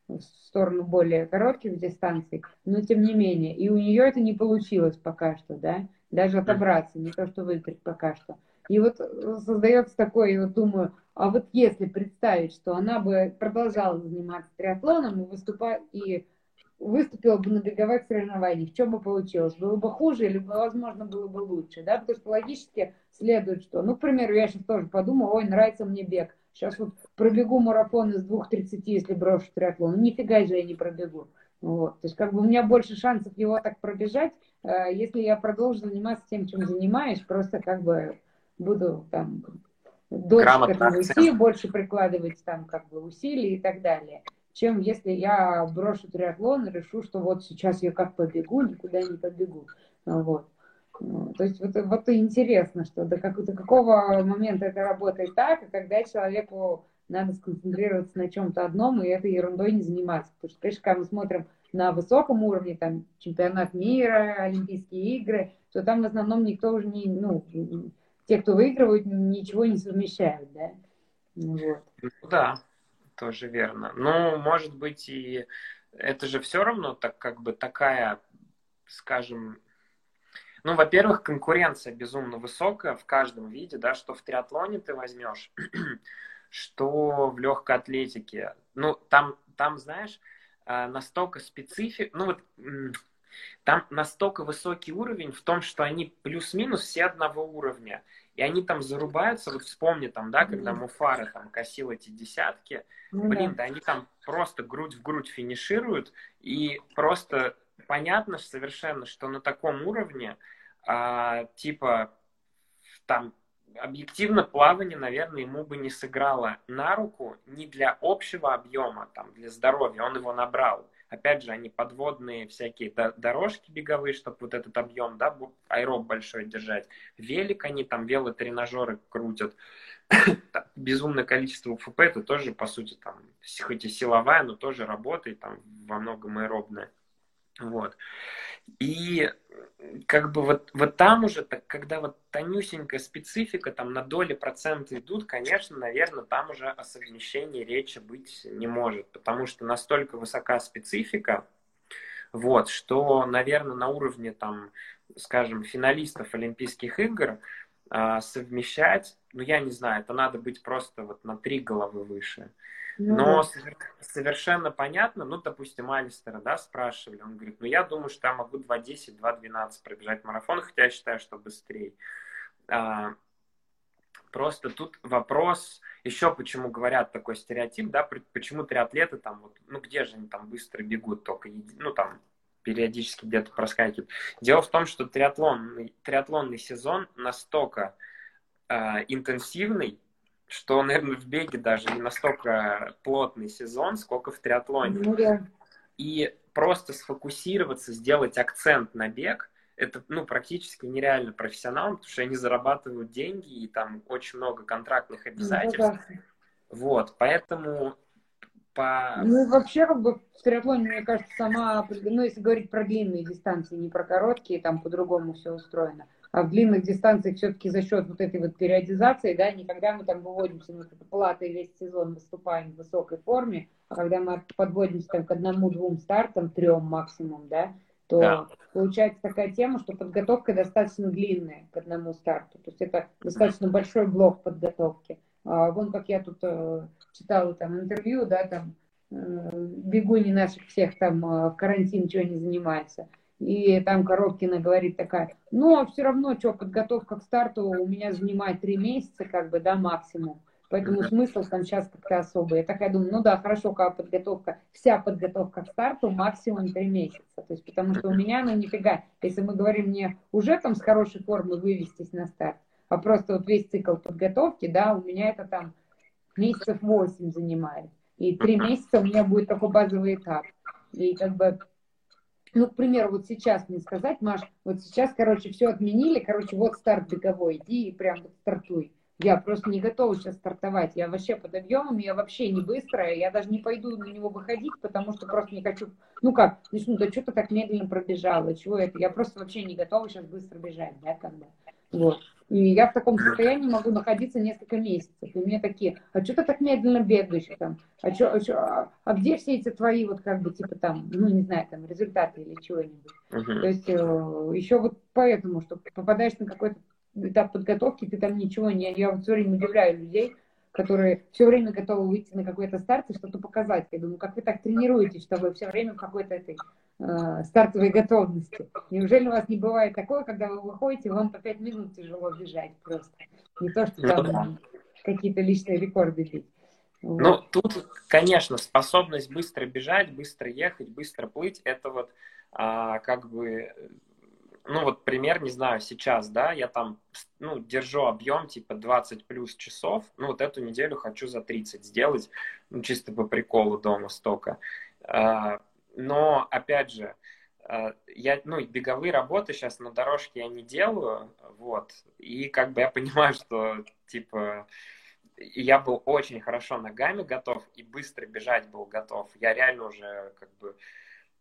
в сторону более коротких дистанций, но тем не менее. И у нее это не получилось пока что, да, даже отобраться, не то что выиграть пока что. И вот создается такое, я вот думаю, а вот если представить, что она бы продолжала заниматься триатлоном и выступать, и выступила бы на беговых соревнованиях, что бы получилось? Было бы хуже или, возможно, было бы лучше, да? Потому что логически следует, что, ну, к примеру, я сейчас тоже подумала, ой, нравится мне бег. Сейчас вот пробегу марафон из 2.30, если брошу триатлон. Ну, нифига же я не пробегу. Вот. То есть как бы у меня больше шансов его так пробежать, э, если я продолжу заниматься тем, чем занимаюсь, просто как бы буду там дольше к этому идти, больше прикладывать там как бы усилий и так далее, чем если я брошу триатлон и решу, что вот сейчас я как побегу, никуда не побегу. Вот. Ну, то есть вот, вот интересно, что до, как, до какого момента это работает так, а когда человеку надо сконцентрироваться на чем-то одном и этой ерундой не заниматься. Потому что, конечно, когда мы смотрим на высоком уровне, там, чемпионат мира, Олимпийские игры, то там в основном никто уже не, ну, те, кто выигрывают, ничего не совмещают, да? Вот. Ну да, тоже верно. Ну, может быть, и это же все равно так как бы такая, скажем, Ну, во-первых, конкуренция безумно высокая в каждом виде, да, что в триатлоне ты возьмешь, что в легкой атлетике. Ну, там, там знаешь, э, настолько специфик, ну вот там настолько высокий уровень в том, что они плюс-минус все одного уровня. И они там зарубаются, вот вспомни там, да, когда Муфара там косил эти десятки, ну, блин, да. да они там просто грудь в грудь финишируют, и просто понятно совершенно, что на таком уровне, а, типа, там объективно плавание, наверное, ему бы не сыграло на руку не для общего объема, там, для здоровья, он его набрал. Опять же, они подводные всякие дорожки беговые, чтобы вот этот объем, да, аэроб большой держать. Велик они там, велотренажеры крутят. Безумное количество УФП, это тоже, по сути, там, хоть и силовая, но тоже работает, там, во многом аэробная. Вот. И как бы вот, вот там уже, так, когда вот тонюсенькая специфика, там на доли процента идут, конечно, наверное, там уже о совмещении речи быть не может, потому что настолько высока специфика, вот, что, наверное, на уровне, там, скажем, финалистов Олимпийских игр а, совмещать, ну, я не знаю, это надо быть просто вот на три головы выше. Ну, Но совершенно понятно, ну, допустим, Алистера, да, спрашивали, он говорит, ну, я думаю, что я могу 2.10, 2.12 пробежать марафон, хотя я считаю, что быстрее. А, просто тут вопрос, еще почему говорят такой стереотип, да, почему триатлеты там, вот, ну, где же они там быстро бегут, только, ну, там, периодически где-то проскакивают. Дело в том, что триатлонный, триатлонный сезон настолько э, интенсивный, что, наверное, в беге даже не настолько плотный сезон, сколько в триатлоне. Ну, да. И просто сфокусироваться, сделать акцент на бег, это ну, практически нереально профессионалам, потому что они зарабатывают деньги, и там очень много контрактных ну, обязательств. Ну, вот, поэтому по... Ну и вообще, как бы в триатлоне, мне кажется, сама, ну если говорить про длинные дистанции, не про короткие, там по-другому все устроено а в длинных дистанциях все-таки за счет вот этой вот периодизации, да, не когда мы там выводимся на платы весь сезон выступаем в высокой форме, а когда мы подводимся там к одному-двум стартам, трем максимум, да, то да. получается такая тема, что подготовка достаточно длинная к одному старту. То есть это достаточно большой блок подготовки. А, вон как я тут э, читала там интервью, да, там э, бегуни наших всех там э, в карантин ничего не занимается. И там Коробкина говорит такая, а все равно, что, подготовка к старту у меня занимает три месяца, как бы, да, максимум. Поэтому смысл там сейчас как-то особый. Я такая думаю, ну да, хорошо, как подготовка, вся подготовка к старту максимум три месяца. То есть, потому что у меня, ну, нифига, если мы говорим мне уже там с хорошей формы вывестись на старт, а просто вот весь цикл подготовки, да, у меня это там месяцев восемь занимает. И три месяца у меня будет такой базовый этап. И как бы ну, к примеру, вот сейчас мне сказать, Маш, вот сейчас, короче, все отменили, короче, вот старт беговой, иди и прям вот стартуй. Я просто не готова сейчас стартовать. Я вообще под объемом, я вообще не быстрая. Я даже не пойду на него выходить, потому что просто не хочу. Ну как, начну, да что-то так медленно пробежала. Чего это? Я просто вообще не готова сейчас быстро бежать, да, как бы. Вот. И я в таком состоянии могу находиться несколько месяцев. И мне такие, а что ты так медленно бегаешь там? А, чё, а, чё, а, а где все эти твои вот как бы типа там, ну не знаю, там результаты или чего-нибудь? Uh-huh. То есть э, еще вот поэтому, что попадаешь на какой-то этап подготовки, ты там ничего не... Я вот все время удивляю людей, которые все время готовы выйти на какой-то старт и что-то показать. Я думаю, как вы так тренируетесь, чтобы все время в какой-то этой стартовой готовности? Неужели у вас не бывает такое, когда вы выходите, вам по пять минут тяжело бежать просто? Не то, что там ну, какие-то личные рекорды бить. Вот. Ну, тут, конечно, способность быстро бежать, быстро ехать, быстро плыть, это вот а, как бы ну вот пример, не знаю, сейчас, да, я там, ну, держу объем типа 20 плюс часов, ну вот эту неделю хочу за 30 сделать, ну, чисто по приколу дома столько. А, но, опять же, а, я, ну, беговые работы сейчас на дорожке я не делаю, вот, и как бы я понимаю, что, типа, я был очень хорошо ногами готов и быстро бежать был готов. Я реально уже как бы,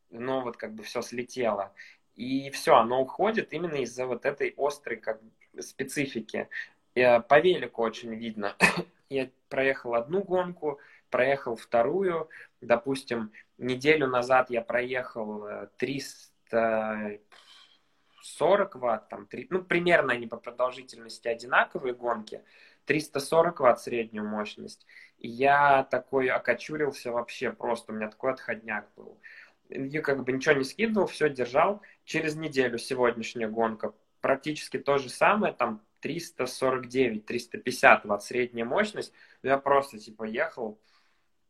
ну вот как бы все слетело. И все, оно уходит именно из-за вот этой острой как специфики. И по велику очень видно. Я проехал одну гонку, проехал вторую. Допустим, неделю назад я проехал 300 э, 340 ватт, там, 3, ну, примерно они по продолжительности одинаковые гонки, 340 ватт среднюю мощность. И я такой окочурился вообще просто, у меня такой отходняк был. Я как бы ничего не скидывал, все держал. Через неделю сегодняшняя гонка практически то же самое, там 349, 350 ватт средняя мощность. Я просто типа ехал,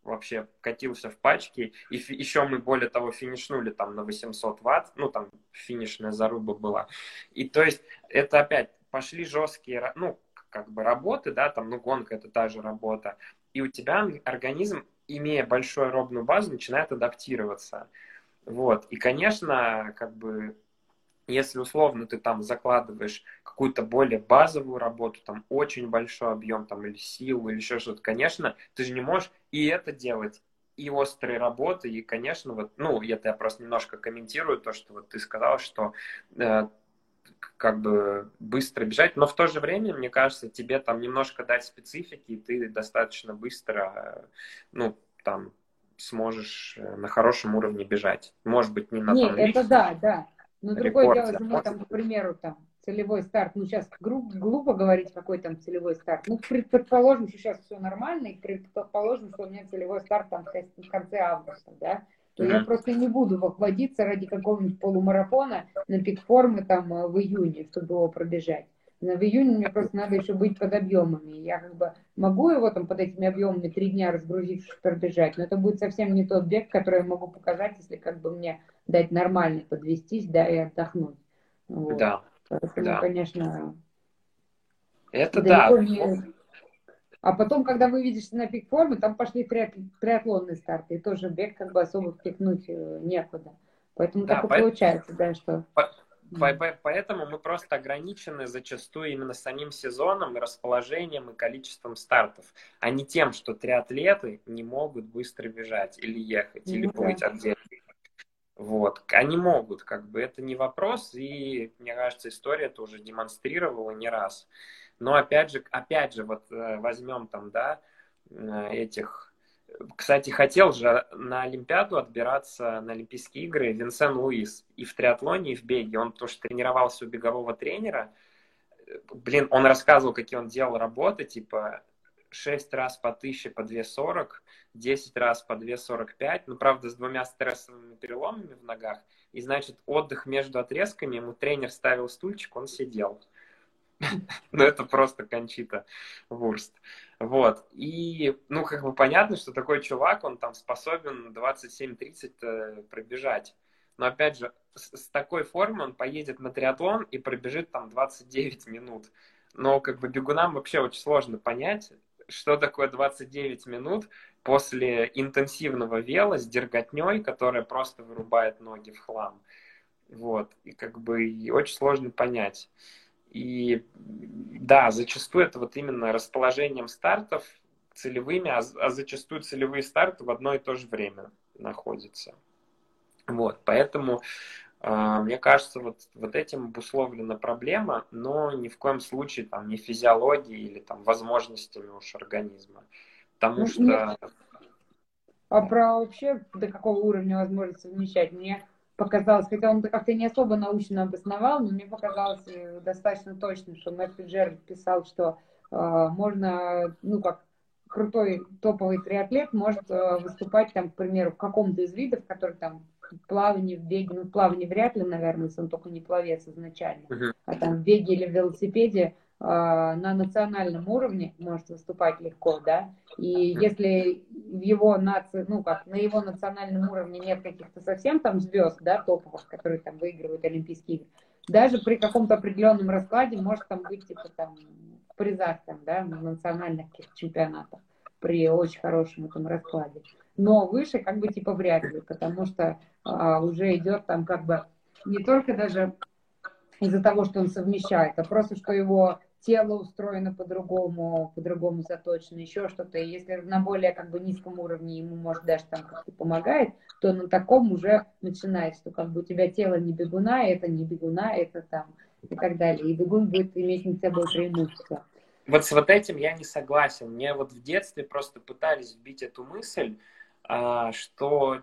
вообще катился в пачке. И еще мы, более того, финишнули там на 800 ватт. Ну, там финишная заруба была. И то есть это опять пошли жесткие, ну, как бы работы, да, там, ну, гонка это та же работа. И у тебя организм, имея большую аэробную базу, начинает адаптироваться. Вот. И, конечно, как бы если условно ты там закладываешь какую-то более базовую работу, там очень большой объем там или сил, или еще что-то, конечно, ты же не можешь и это делать, и острые работы, и, конечно, вот, ну, это я просто немножко комментирую то, что вот ты сказал, что э, как бы быстро бежать, но в то же время, мне кажется, тебе там немножко дать специфики, и ты достаточно быстро, э, ну, там, сможешь э, на хорошем уровне бежать. Может быть, не на не, том это да, да. Но другое дело, если мы там, к примеру, там, целевой старт, ну, сейчас глупо, глупо говорить, какой там целевой старт. Ну, предположим, что сейчас все нормально, и предположим, что у меня целевой старт там в конце августа, да, то mm-hmm. я просто не буду вводиться ради какого-нибудь полумарафона на пик формы там э, в июне, чтобы его пробежать. Но в июне мне просто надо еще быть под объемами. Я как бы могу его там под этими объемами три дня разгрузившись пробежать, но это будет совсем не тот бег, который я могу показать, если как бы мне дать нормально подвестись, да, и отдохнуть. Вот. Да. Поэтому, да. конечно... Это да. Не... А потом, когда вы видишь на пик формы, там пошли триатлонные старты, и тоже бег как бы особо втекнуть э, некуда. Поэтому да, так и по... получается, да, что... Поэтому мы просто ограничены зачастую именно самим сезоном и расположением и количеством стартов, а не тем, что триатлеты не могут быстро бежать или ехать, ну, или плыть да. отдельно. Вот. Они могут, как бы это не вопрос, и мне кажется, история это уже демонстрировала не раз. Но опять же, опять же, вот э, возьмем там, да, э, этих кстати, хотел же на Олимпиаду отбираться на Олимпийские игры Винсен Луис и в триатлоне, и в беге. Он потому что тренировался у бегового тренера. Блин, он рассказывал, какие он делал работы, типа 6 раз по 1000 по 2,40, 10 раз по 2,45, ну, правда, с двумя стрессовыми переломами в ногах. И, значит, отдых между отрезками, ему тренер ставил стульчик, он сидел. Ну, это просто Кончита Вурст. Вот. И, ну, как бы понятно, что такой чувак, он там способен 27-30 э, пробежать. Но, опять же, с, такой формы он поедет на триатлон и пробежит там 29 минут. Но, как бы, бегунам вообще очень сложно понять, что такое 29 минут после интенсивного вела с дерготней, которая просто вырубает ноги в хлам. Вот. И, как бы, и очень сложно понять. И да, зачастую это вот именно расположением стартов целевыми, а, а зачастую целевые старты в одно и то же время находятся. Вот, поэтому мне кажется, вот, вот этим обусловлена проблема, но ни в коем случае там не физиологией или там возможностями уж организма. Потому ну, что... А про вообще до какого уровня возможно совмещать? Мне показалось, хотя он как-то не особо научно обосновал, но мне показалось э, достаточно точно, что Мэтт Фиджеральд писал, что э, можно, ну как крутой топовый триатлет может э, выступать там, к примеру, в каком-то из видов, который там плавание, в беге, ну плавание вряд ли, наверное, если он только не пловец изначально, uh-huh. а там в беге или в велосипеде а, на национальном уровне может выступать легко, да, и если в его нации, ну как, на его национальном уровне нет каких-то совсем там звезд, да, топовых, которые там выигрывают Олимпийские игры, даже при каком-то определенном раскладе может там быть типа там в призах там, да, на национальных чемпионатах при очень хорошем этом раскладе. Но выше как бы типа вряд ли, потому что а, уже идет там как бы не только даже из-за того, что он совмещает, а просто что его тело устроено по-другому, по-другому заточено, еще что-то. И если на более как бы низком уровне ему, может, даже там как-то помогает, то на таком уже начинает, что как бы у тебя тело не бегуна, это не бегуна, это там и так далее. И бегун будет иметь над собой преимущество. Вот с вот этим я не согласен. Мне вот в детстве просто пытались вбить эту мысль, что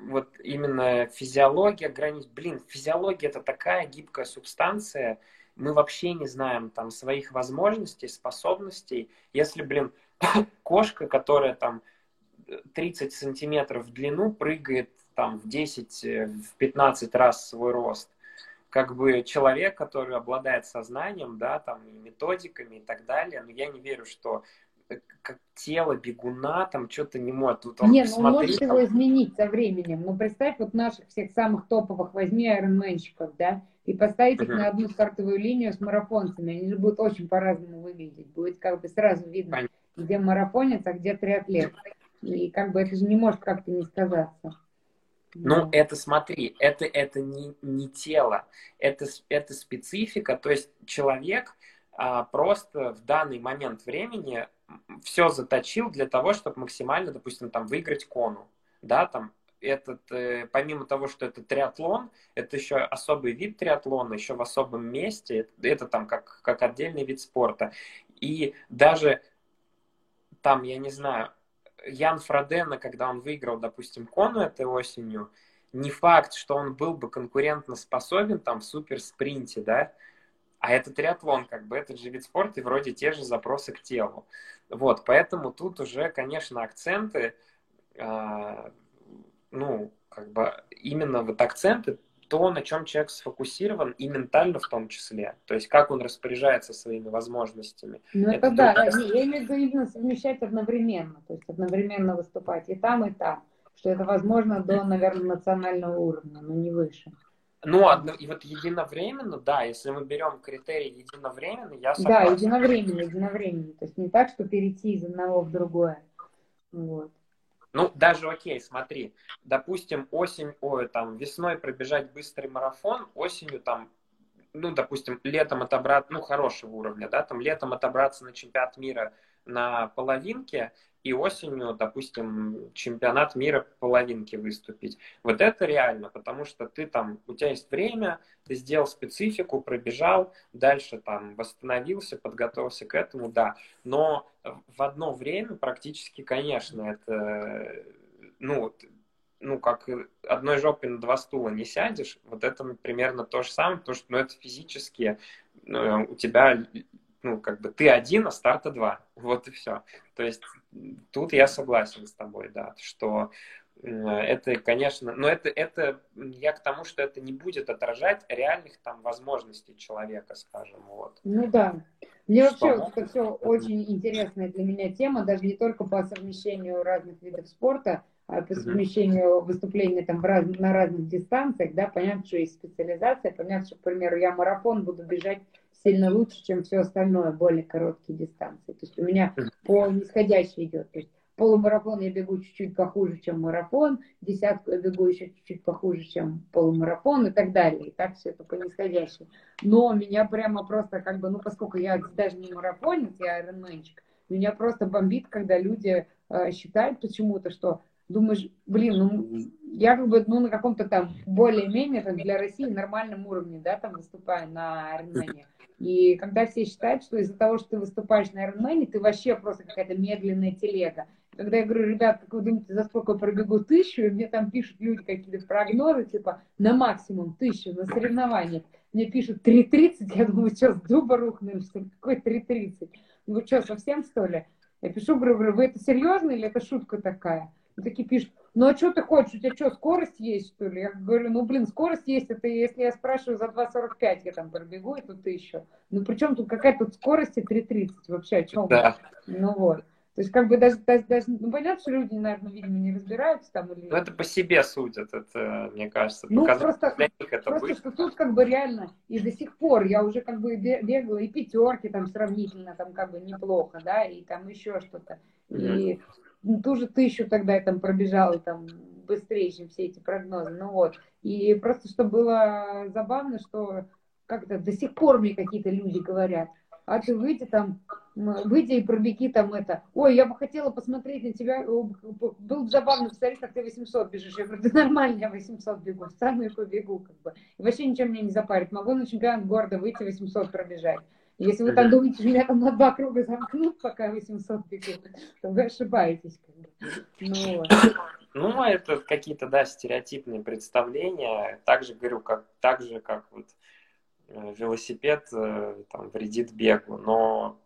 вот именно физиология границ. Блин, физиология это такая гибкая субстанция, мы вообще не знаем там своих возможностей, способностей. Если, блин, кошка, которая там 30 сантиметров в длину, прыгает там в 10, э, в 15 раз свой рост, как бы человек, который обладает сознанием, да, там, методиками и так далее, но я не верю, что как тело бегуна там что-то не может. Тут он, не, ну он может там... его изменить со временем. Ну, представь, вот наших всех самых топовых возьми айронменщиков, да, и поставить их на одну стартовую линию с марафонцами. Они же будут очень по-разному выглядеть. Будет как бы сразу видно, Понятно. где марафонец, а где триатлет. И как бы это же не может как-то не сказаться. Ну, да. это смотри, это, это не, не тело, это, это специфика, то есть человек а, просто в данный момент времени все заточил для того, чтобы максимально, допустим, там выиграть кону, да, там этот, э, помимо того, что это триатлон, это еще особый вид триатлона, еще в особом месте, это, это там как, как отдельный вид спорта. И даже там, я не знаю, Ян Фродена, когда он выиграл, допустим, кону этой осенью, не факт, что он был бы конкурентно способен там в суперспринте, да, а это триатлон, как бы, этот же вид спорта, и вроде те же запросы к телу. Вот, поэтому тут уже, конечно, акценты, э, ну, как бы, именно вот акценты, то, на чем человек сфокусирован, и ментально в том числе. То есть, как он распоряжается своими возможностями. Ну, это, это да, другая... я имею в виду именно совмещать одновременно, то есть одновременно выступать и там, и там, что это возможно до, наверное, национального уровня, но не выше. Ну, одно, и вот единовременно, да, если мы берем критерий единовременно, я согласен. Да, единовременно, единовременно. То есть не так, что перейти из одного в другое. Вот. Ну, даже окей, смотри, допустим, осень, ой, там, весной пробежать быстрый марафон, осенью там, ну, допустим, летом отобраться, ну, хорошего уровня, да, там, летом отобраться на чемпионат мира на половинке, и осенью, допустим, чемпионат мира половинки выступить. Вот это реально, потому что ты там, у тебя есть время, ты сделал специфику, пробежал, дальше там восстановился, подготовился к этому, да. Но в одно время практически, конечно, это, ну, ну, как одной жопой на два стула не сядешь, вот это примерно то же самое, потому что, ну, это физически, ну, у тебя ну, как бы ты один, а старта два. Вот и все. То есть тут я согласен с тобой, да, что это, конечно, но это, это я к тому, что это не будет отражать реальных там возможностей человека, скажем, вот. Ну да. Мне что? вообще это все очень интересная для меня тема, даже не только по совмещению разных видов спорта, а по совмещению выступлений там в раз, на разных дистанциях, да, понятно, что есть специализация, понятно, что, к примеру, я марафон буду бежать сильно лучше, чем все остальное, более короткие дистанции. То есть у меня по нисходящей идет. То есть полумарафон я бегу чуть-чуть похуже, чем марафон, десятку я бегу еще чуть-чуть похуже, чем полумарафон и так далее. И так все это по нисходящей. Но меня прямо просто как бы, ну поскольку я даже не марафонец, я айронменчик, меня просто бомбит, когда люди э, считают почему-то, что думаешь, блин, ну я как бы ну, на каком-то там более-менее для России нормальном уровне, да, там выступаю на Армении. И когда все считают, что из-за того, что ты выступаешь на Ironman, ты вообще просто какая-то медленная телега. Когда я говорю, ребят, как вы думаете, за сколько пробегу тысячу, и мне там пишут люди какие-то прогнозы, типа, на максимум тысячу на соревнованиях. Мне пишут 3.30, я думаю, что, с дуба рухнули, что какой 3.30? Ну вы что, совсем что ли? Я пишу, говорю, вы это серьезно или это шутка такая? Такие пишут, ну а что ты хочешь, у тебя что, скорость есть, что ли? Я говорю, ну блин, скорость есть, это если я спрашиваю за 2.45, я там пробегу эту тысячу. Ну причем тут какая тут скорость и 3.30 вообще, о чем? Да. Ну вот. То есть, как бы даже, даже, даже, ну, понятно, что люди, наверное, видимо, не разбираются там или... Ну, это по себе судят, это, мне кажется, ну, просто, для них это просто, что тут, как бы, реально, и до сих пор я уже, как бы, бегала и пятерки там сравнительно, там, как бы, неплохо, да, и там еще что-то. Mm-hmm. И ну, ту же тысячу тогда я там пробежала там быстрее, чем все эти прогнозы. Ну вот. И просто что было забавно, что как-то до сих пор мне какие-то люди говорят, а ты выйди там, выйди и пробеги там это. Ой, я бы хотела посмотреть на тебя, было бы забавно посмотреть, как ты 800 бежишь. Я говорю, да нормально, я 800 бегу, встану и побегу, как бы. И вообще ничем меня не запарит. Могу на чемпионат города выйти 800 пробежать. Если вы там думаете, что меня там на два круга замкнут, пока 800 бегут, то вы ошибаетесь. Ну, ну, это какие-то, да, стереотипные представления. Также говорю, как, так же, как вот э, велосипед э, там, вредит бегу, но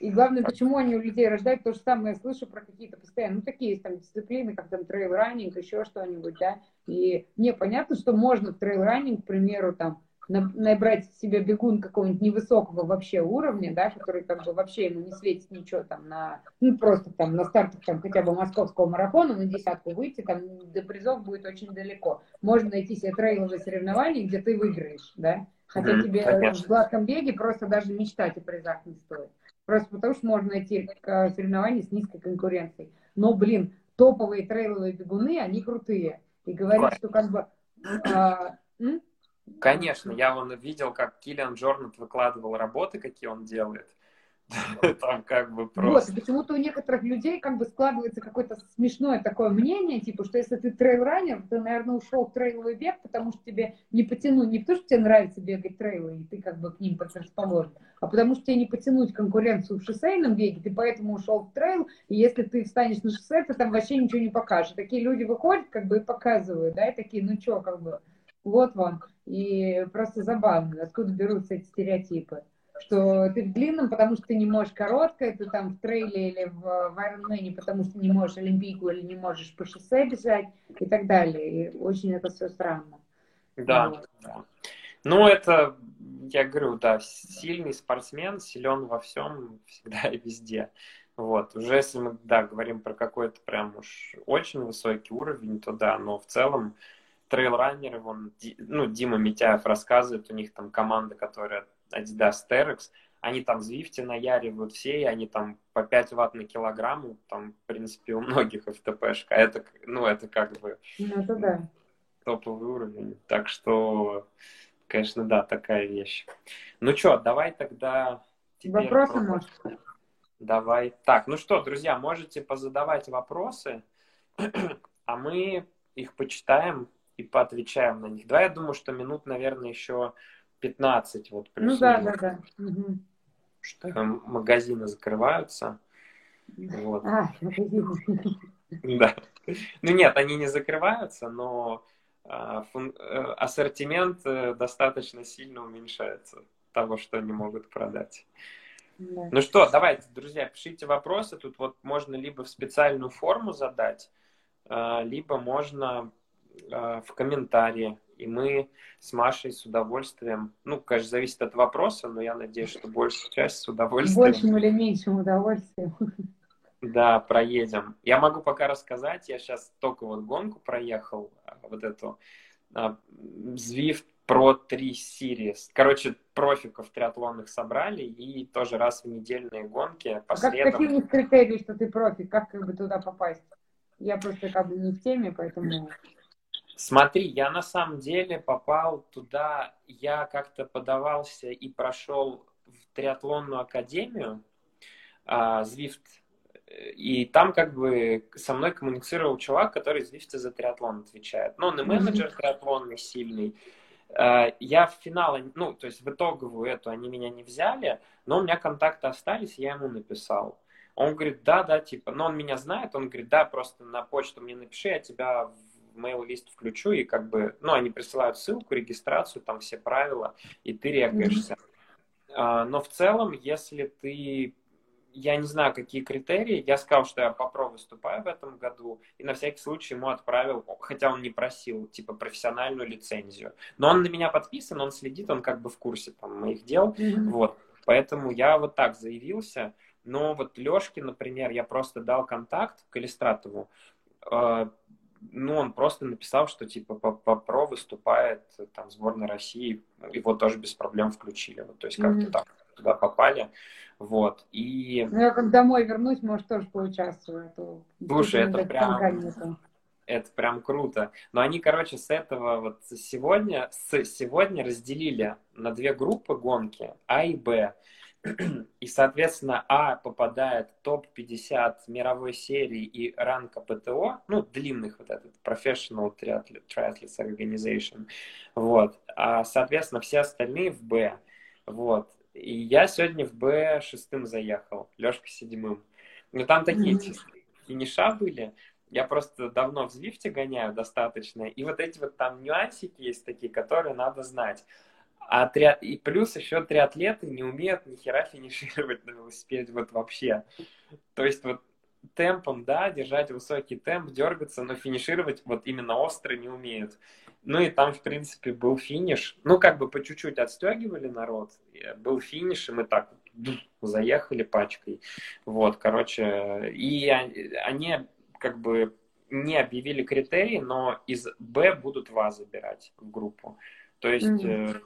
и главное, почему они у людей рождают, то же самое я слышу про какие-то постоянно, ну, такие есть там дисциплины, как там трейл-раннинг, еще что-нибудь, да, и мне понятно, что можно в трейл-раннинг, к примеру, там, набрать себе бегун какого-нибудь невысокого вообще уровня, да, который как бы вообще ему не светит ничего там на, ну просто там на стартах там хотя бы московского марафона на десятку выйти, там до призов будет очень далеко. Можно найти себе трейловые соревнования, где ты выиграешь, да, хотя mm-hmm, тебе конечно. в гладком беге просто даже мечтать о призах не стоит. Просто потому что можно найти э, соревнования с низкой конкуренцией. Но, блин, топовые трейловые бегуны, они крутые. И говорить, что как бы... А, Конечно, я вон видел, как Киллиан Джорнет выкладывал работы, какие он делает. Там как бы просто... Вот, почему-то у некоторых людей как бы складывается какое-то смешное такое мнение, типа, что если ты трейл-раннер, ты, наверное, ушел в трейловый бег, потому что тебе не потянуть, не потому что тебе нравится бегать трейлы, и ты как бы к ним предрасположен, а потому что тебе не потянуть конкуренцию в шоссейном беге, ты поэтому ушел в трейл, и если ты встанешь на шоссе, ты там вообще ничего не покажешь. Такие люди выходят, как бы, и показывают, да, и такие, ну что, как бы, вот вам. И просто забавно, откуда берутся эти стереотипы что ты в длинном, потому что ты не можешь короткое, ты там в трейле или в, в Ironman, потому что не можешь олимпийку или не можешь по шоссе бежать и так далее. И очень это все странно. Да, вот. да. Ну, это, я говорю, да, сильный спортсмен, силен во всем, всегда и везде. Вот, уже если мы, да, говорим про какой-то прям уж очень высокий уровень, то да, но в целом трейлранеры, вон, ну, Дима Митяев рассказывает, у них там команда, которая Adidas Terex, они там Звифте наяривают все, и они там по 5 ватт на килограмм, там, в принципе, у многих FTP-шка. Это, ну, это как бы ну, это да. топовый уровень. Так что, конечно, да, такая вещь. Ну что, давай тогда... Вопросы, про... может? Давай. Так, ну что, друзья, можете позадавать вопросы, а мы их почитаем и поотвечаем на них. Да, я думаю, что минут, наверное, еще 15 вот Ну да, да, да. Угу. Что магазины закрываются. Вот. А. Да. Ну нет, они не закрываются, но а, фун... Э, ассортимент э, достаточно сильно уменьшается того, что они могут продать. Да. Ну что, давайте, друзья, пишите вопросы. Тут вот можно либо в специальную форму задать, а, либо можно в комментарии и мы с Машей с удовольствием, ну, конечно, зависит от вопроса, но я надеюсь, что большая часть с удовольствием. Большим или меньшим удовольствием. Да, проедем. Я могу пока рассказать, я сейчас только вот гонку проехал, а, вот эту а, Zwift Pro 3 Series. Короче, профиков триатлонных собрали и тоже раз в недельные гонки по а как, какие у них критерии, что ты профик? Как как бы туда попасть? Я просто как бы не в теме, поэтому... Смотри, я на самом деле попал туда, я как-то подавался и прошел в триатлонную академию, а, Zwift, и там как бы со мной коммуницировал чувак, который Zwift за триатлон отвечает. Но он и менеджер триатлонный сильный. А, я в финал, ну, то есть в итоговую эту они меня не взяли, но у меня контакты остались, я ему написал. Он говорит, да, да, типа, но он меня знает, он говорит, да, просто на почту мне напиши, я тебя в mail-лист включу, и как бы, ну, они присылают ссылку, регистрацию, там все правила, и ты регаешься. Mm-hmm. А, но в целом, если ты я не знаю, какие критерии. Я сказал, что я по ПРО выступаю в этом году, и на всякий случай ему отправил, хотя он не просил, типа, профессиональную лицензию. Но он на меня подписан, он следит, он как бы в курсе там моих дел. Mm-hmm. Вот. Поэтому я вот так заявился. Но вот Лешке, например, я просто дал контакт к Калистратову. Ну, он просто написал, что типа по, по ПРО выступает там сборная России, его тоже без проблем включили. Вот, то есть как-то mm-hmm. так туда попали. Вот. И... Ну, я как домой вернусь, может, тоже поучаствую. А Слушай, это прям... Это прям круто. Но они, короче, с этого вот сегодня, с сегодня разделили на две группы гонки А и Б. И, соответственно, А попадает в топ-50 мировой серии и ранка ПТО, ну, длинных вот этот Professional Triathletes Organization, вот. А, соответственно, все остальные в Б, вот. И я сегодня в Б шестым заехал, Лешка седьмым. Ну, там такие mm-hmm. финиша были. Я просто давно в Звифте гоняю достаточно. И вот эти вот там нюансики есть такие, которые надо знать. А триат... И плюс еще триатлеты не умеют ни хера финишировать на велосипеде вот вообще. То есть вот темпом, да, держать высокий темп, дергаться, но финишировать вот именно остро не умеют. Ну и там, в принципе, был финиш. Ну, как бы по чуть-чуть отстегивали народ. Был финиш, и мы так заехали пачкой. Вот, короче, и они как бы не объявили критерии, но из Б будут вас забирать в группу. То есть mm-hmm.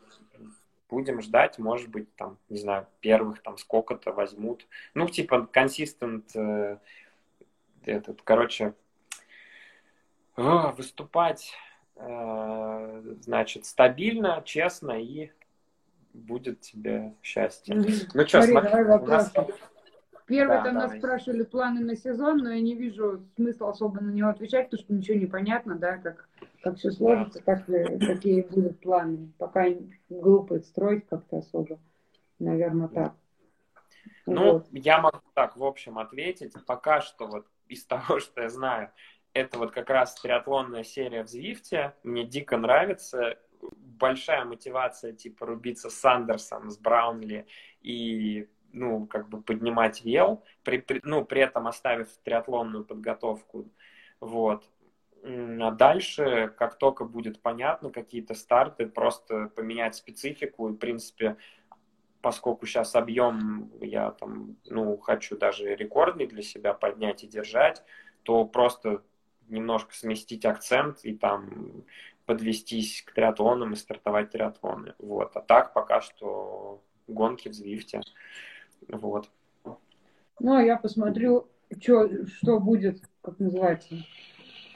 Будем ждать, может быть, там, не знаю, первых там сколько-то возьмут. Ну, типа, консистент э, этот, короче, выступать, э, значит, стабильно, честно и будет тебе счастье. Ну что, смотри, давай вопрос. Нас... Первый да, там нас спрашивали планы на сезон, но я не вижу смысла особо на него отвечать, потому что ничего не понятно, да, как, как все сложится, как, какие будут планы. Пока группы строить как-то особо, наверное, так. Ну, вот. я могу так, в общем, ответить. Пока что вот из того, что я знаю, это вот как раз триатлонная серия в Звифте. Мне дико нравится. Большая мотивация, типа, рубиться с Сандерсом, с Браунли и, ну, как бы поднимать вел, при, при, ну, при этом оставив триатлонную подготовку. Вот. А дальше, как только будет понятно, какие-то старты, просто поменять специфику. И, в принципе, поскольку сейчас объем я там, ну, хочу даже рекордный для себя поднять и держать, то просто немножко сместить акцент и там подвестись к триатлонам и стартовать триатлоны. Вот. А так пока что гонки в Звифте. Вот. Ну, а я посмотрю, что, что будет, как называется,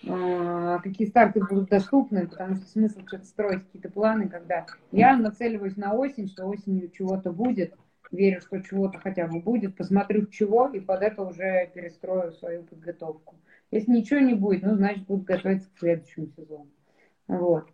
какие старты будут доступны, потому что смысл что-то строить какие-то планы, когда я нацеливаюсь на осень, что осенью чего-то будет, верю, что чего-то хотя бы будет, посмотрю чего, и под это уже перестрою свою подготовку. Если ничего не будет, ну, значит, буду готовиться к следующему сезону. Вот.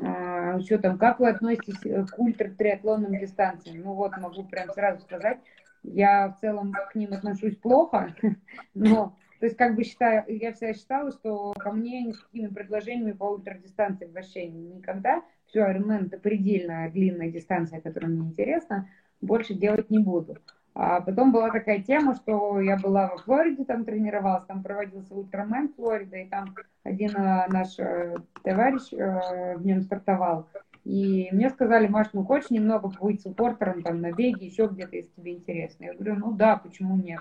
А, что там, как вы относитесь к ультратриатлонным дистанциям? Ну вот, могу прям сразу сказать, я в целом к ним отношусь плохо, но то есть, как бы считаю, я всегда считала, что ко мне ни с какими предложениями по ультрадистанции вообще никогда. Все, Ironman это предельно длинная дистанция, которая мне интересна, больше делать не буду. А потом была такая тема, что я была во Флориде, там тренировалась, там проводился ультрамен Флорида, и там один э, наш э, товарищ э, в нем стартовал. И мне сказали, Маш, ну хочешь немного быть суппортером там на беге, еще где-то, если тебе интересно. Я говорю, ну да, почему нет?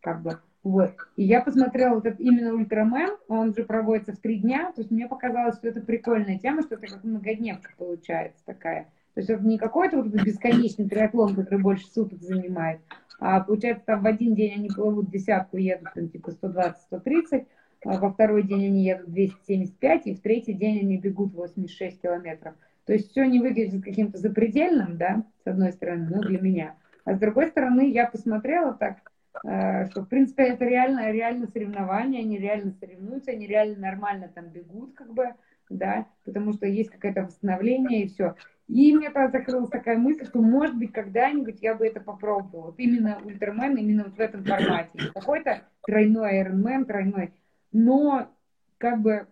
Как бы. Вот. И я посмотрела этот именно ультрамен, он же проводится в три дня, то есть мне показалось, что это прикольная тема, что это как многодневка получается такая. То есть это не какой-то вот бесконечный триатлон, который больше суток занимает, а получается там в один день они плывут десятку, едут там типа 120-130, а во второй день они едут 275, и в третий день они бегут 86 километров. То есть все не выглядит каким-то запредельным, да, с одной стороны, ну, для меня. А с другой стороны, я посмотрела так, что, в принципе, это реально, реально соревнования, они реально соревнуются, они реально нормально там бегут, как бы, да, потому что есть какое-то восстановление и все. И мне тогда закрылась такая мысль, что, может быть, когда-нибудь я бы это попробовала. Вот именно ультрамен, именно вот в этом формате. Какой-то тройной Ironman, тройной. Но, как бы,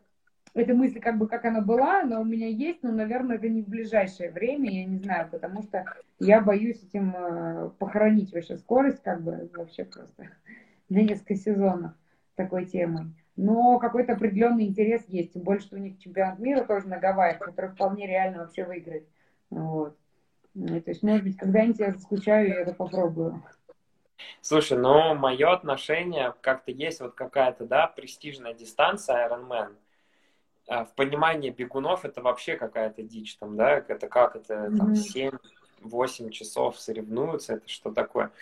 эта мысль как бы как она была, она у меня есть, но, наверное, это не в ближайшее время, я не знаю, потому что я боюсь этим э, похоронить вообще скорость, как бы вообще просто на несколько сезонов такой темой. Но какой-то определенный интерес есть, тем более, что у них чемпионат мира тоже на Гавайях, который вполне реально вообще выиграть. Вот. Ну, то есть, может быть, когда-нибудь я заскучаю и это попробую. Слушай, ну, мое отношение, как-то есть вот какая-то, да, престижная дистанция Ironman – а, в понимании бегунов это вообще какая-то дичь там, да, это как это там 7-8 часов соревнуются, это что такое.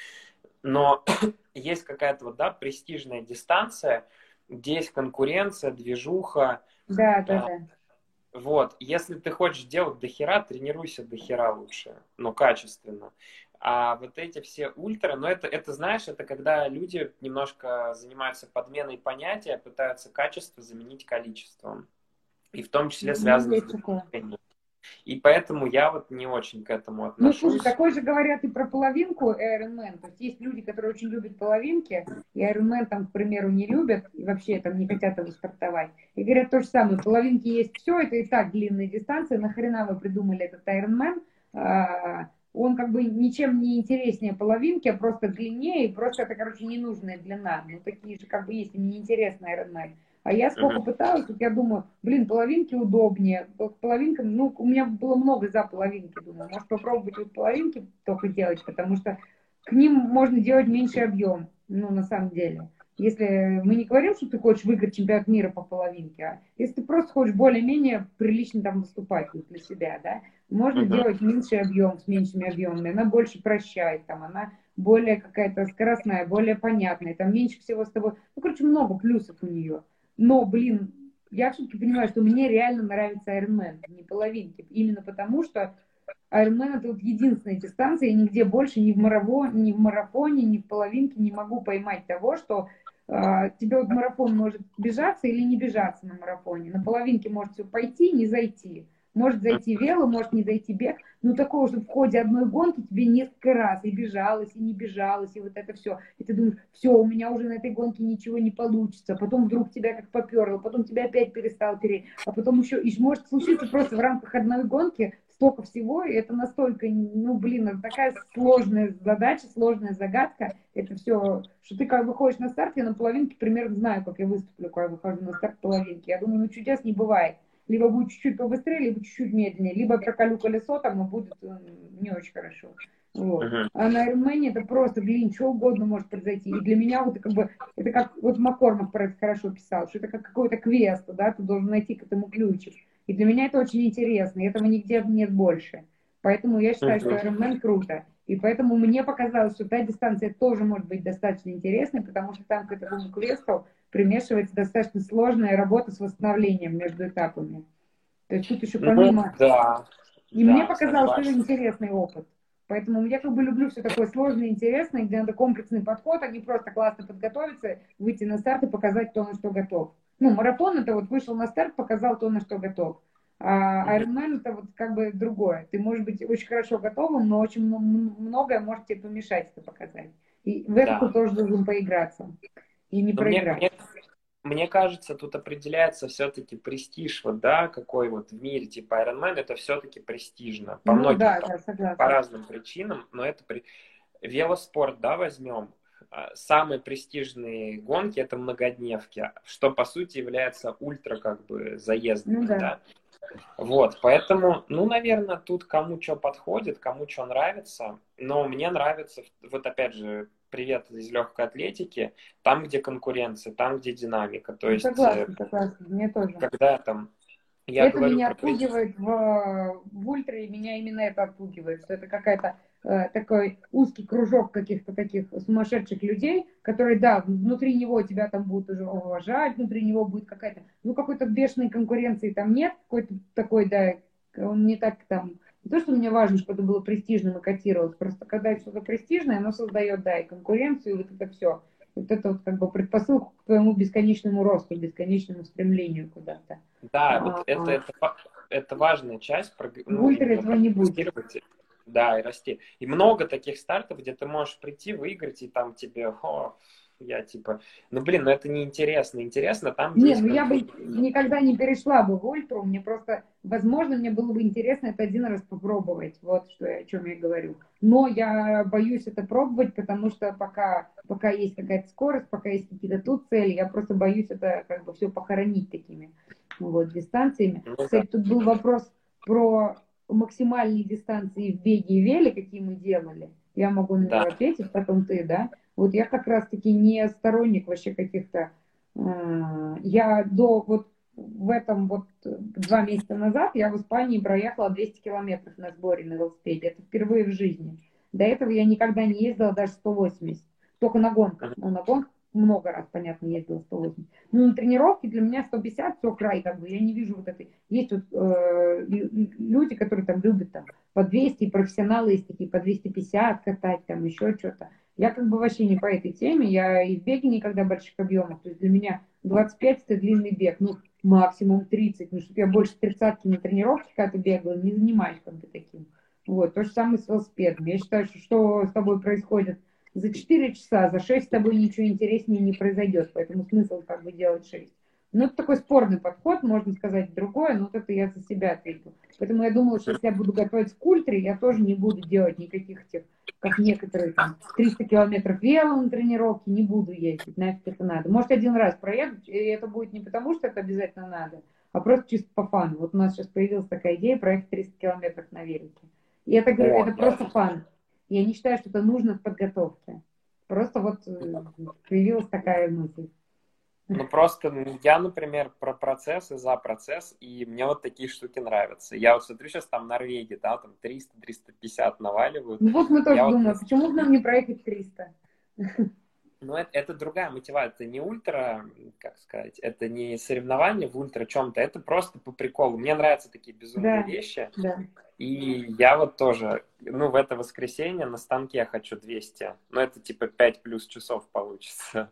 Но есть какая-то вот, да, престижная дистанция, где есть конкуренция, движуха. Да, да, да. Вот, если ты хочешь делать дохера, тренируйся дохера лучше, но качественно. А вот эти все ультра, ну это, это, знаешь, это когда люди немножко занимаются подменой понятия, пытаются качество заменить количеством. И в том числе связано с И поэтому я вот не очень к этому отношусь. Ну, слушай, такое же говорят и про половинку Ironman. То есть есть люди, которые очень любят половинки, и Ironman там, к примеру, не любят, и вообще там не хотят его стартовать. И говорят то же самое, половинки есть все, это и так длинные дистанции, нахрена вы придумали этот Ironman? А, он как бы ничем не интереснее половинки, а просто длиннее, и просто это, короче, ненужная длина. Ну, такие же как бы есть, неинтересные Ironman. А я сколько uh-huh. пыталась, вот я думаю, блин, половинки удобнее. Половинка, ну, у меня было много за половинки, думаю, может попробовать вот половинки только делать, потому что к ним можно делать меньший объем, ну, на самом деле. Если мы не говорим, что ты хочешь выиграть чемпионат мира по половинке, а если ты просто хочешь более-менее прилично там выступать для себя, да, можно uh-huh. делать меньший объем с меньшими объемами, она больше прощает, там, она более какая-то скоростная, более понятная, там меньше всего с тобой, ну, короче, много плюсов у нее. Но, блин, я все-таки понимаю, что мне реально нравится Ironman, не половинки. Именно потому, что Ironman это вот единственная дистанция, я нигде больше ни в, марафоне, ни в марафоне, ни в половинке не могу поймать того, что э, тебе вот марафон может бежаться или не бежаться на марафоне. На половинке может все пойти, не зайти. Может зайти вело, может не зайти бег. Ну, такого, что в ходе одной гонки тебе несколько раз и бежалось, и не бежалось, и вот это все. И ты думаешь, все, у меня уже на этой гонке ничего не получится. Потом вдруг тебя как поперло, потом тебя опять перестал переть. А потом еще, и может случиться просто в рамках одной гонки столько всего, и это настолько, ну, блин, это такая сложная задача, сложная загадка. Это все, что ты как выходишь на старт, я на половинке примерно знаю, как я выступлю, когда я выхожу на старт половинки. Я думаю, ну, чудес не бывает либо будет чуть-чуть побыстрее, либо чуть-чуть медленнее, либо проколю колесо, там и будет э, не очень хорошо. Вот. Uh-huh. А на Ironman это просто, блин, что угодно может произойти. И для меня вот как бы, это как, вот Маккормак про это хорошо писал, что это как какой-то квест, да, ты должен найти к этому ключик. И для меня это очень интересно, и этого нигде нет больше. Поэтому я считаю, uh-huh. что Ironman круто. И поэтому мне показалось, что та дистанция тоже может быть достаточно интересной, потому что там к этому квесту примешивается достаточно сложная работа с восстановлением между этапами. То есть тут еще ну помимо... Ну, да. И да, мне показалось, что это интересный опыт. Поэтому я как бы люблю все такое сложное, интересное, где надо комплексный подход, а не просто классно подготовиться, выйти на старт и показать то, на что готов. Ну, марафон это вот вышел на старт, показал то, на что готов. А Ironman это вот как бы другое. Ты можешь быть очень хорошо готовым, но очень многое может тебе помешать это показать. И в это да. ты тоже должен поиграться и не Но проиграть. Мне, мне, мне кажется, тут определяется все-таки престиж, вот, да, какой вот в мире, типа Ironman, это все-таки престижно. По ну, многим, да, по, да, по разным причинам, но это при... велоспорт, да, возьмем, а, самые престижные гонки это многодневки, что по сути является ультра как бы заездом, ну, да. да. Вот, поэтому, ну, наверное, тут кому что подходит, кому что нравится, но мне нравится, вот опять же, привет из легкой атлетики, там, где конкуренция, там, где динамика. То есть, согласна, э, согласна, мне тоже. Когда там я это меня отпугивает в, в ультре, меня именно это отпугивает, что это какая-то э, такой узкий кружок каких-то таких сумасшедших людей, которые, да, внутри него тебя там будут уже уважать, внутри него будет какая-то, ну, какой-то бешеной конкуренции там нет, какой-то такой, да, он не так там не то, что мне важно, чтобы это было престижным и котировалось, просто когда что-то престижное, оно создает, да, и конкуренцию, и вот это все. Вот это вот как бы предпосылку к твоему бесконечному росту, бесконечному стремлению куда-то. Да, а, вот это, это, это важная часть. Ну, в ультре этого не будет. Да, и расти. И много таких стартов, где ты можешь прийти, выиграть, и там тебе, о, я типа, ну блин, ну это неинтересно. Интересно там, Нет, ну я бы никогда не перешла бы в ультру. Мне просто, возможно, мне было бы интересно это один раз попробовать. Вот что я, о чем я говорю. Но я боюсь это пробовать, потому что пока, пока есть какая-то скорость, пока есть какие-то тут цели, я просто боюсь это как бы все похоронить такими вот дистанциями. Ну, Кстати, тут был вопрос про максимальные дистанции в беге и веле, какие мы делали. Я могу на да. ответить, потом ты, да? Вот я как раз-таки не сторонник вообще каких-то... Э, я до вот в этом вот два месяца назад я в Испании проехала 200 километров на сборе на велосипеде. Это впервые в жизни. До этого я никогда не ездила даже 180. Только на гонках. Ну, на гонках много раз, понятно, ездила 180. Ну, на тренировке для меня 150 все край, как бы, я не вижу вот этой. Есть вот э, люди, которые там любят там по 200, профессионалы есть такие по 250 катать, там еще что-то. Я как бы вообще не по этой теме, я и в беге никогда больших объемов, то есть для меня 25 это длинный бег, ну, максимум 30. Ну, чтобы я больше тридцатки на тренировке когда-то бегала, не занимаюсь как бы таким. Вот, то же самое с велосипедом. Я считаю, что что с тобой происходит за 4 часа, за 6 с тобой ничего интереснее не произойдет, поэтому смысл как бы делать 6. Ну, это такой спорный подход, можно сказать другое, но вот это я за себя ответил. Поэтому я думала, что если я буду готовить к ультре, я тоже не буду делать никаких тех, как некоторые там 300 километров вело на тренировке, не буду ездить, нафиг это надо. Может, один раз проеду, и это будет не потому, что это обязательно надо, а просто чисто по фану. Вот у нас сейчас появилась такая идея проехать 300 километров на велике. И это, О, это да. просто фан. Я не считаю, что это нужно в подготовке. Просто вот э, появилась такая мысль. Ну, просто я, например, про процесс и за процесс, и мне вот такие штуки нравятся. Я вот смотрю сейчас там Норвегии, да, там 300-350 наваливают. Ну, вот мы тоже я думаем, вот... почему бы нам не проехать 300? Ну, это, это другая мотивация. Это не ультра, как сказать, это не соревнование в ультра чем-то, это просто по приколу. Мне нравятся такие безумные да, вещи. Да. И я вот тоже, ну, в это воскресенье на станке хочу 200. Ну, это типа 5 плюс часов получится.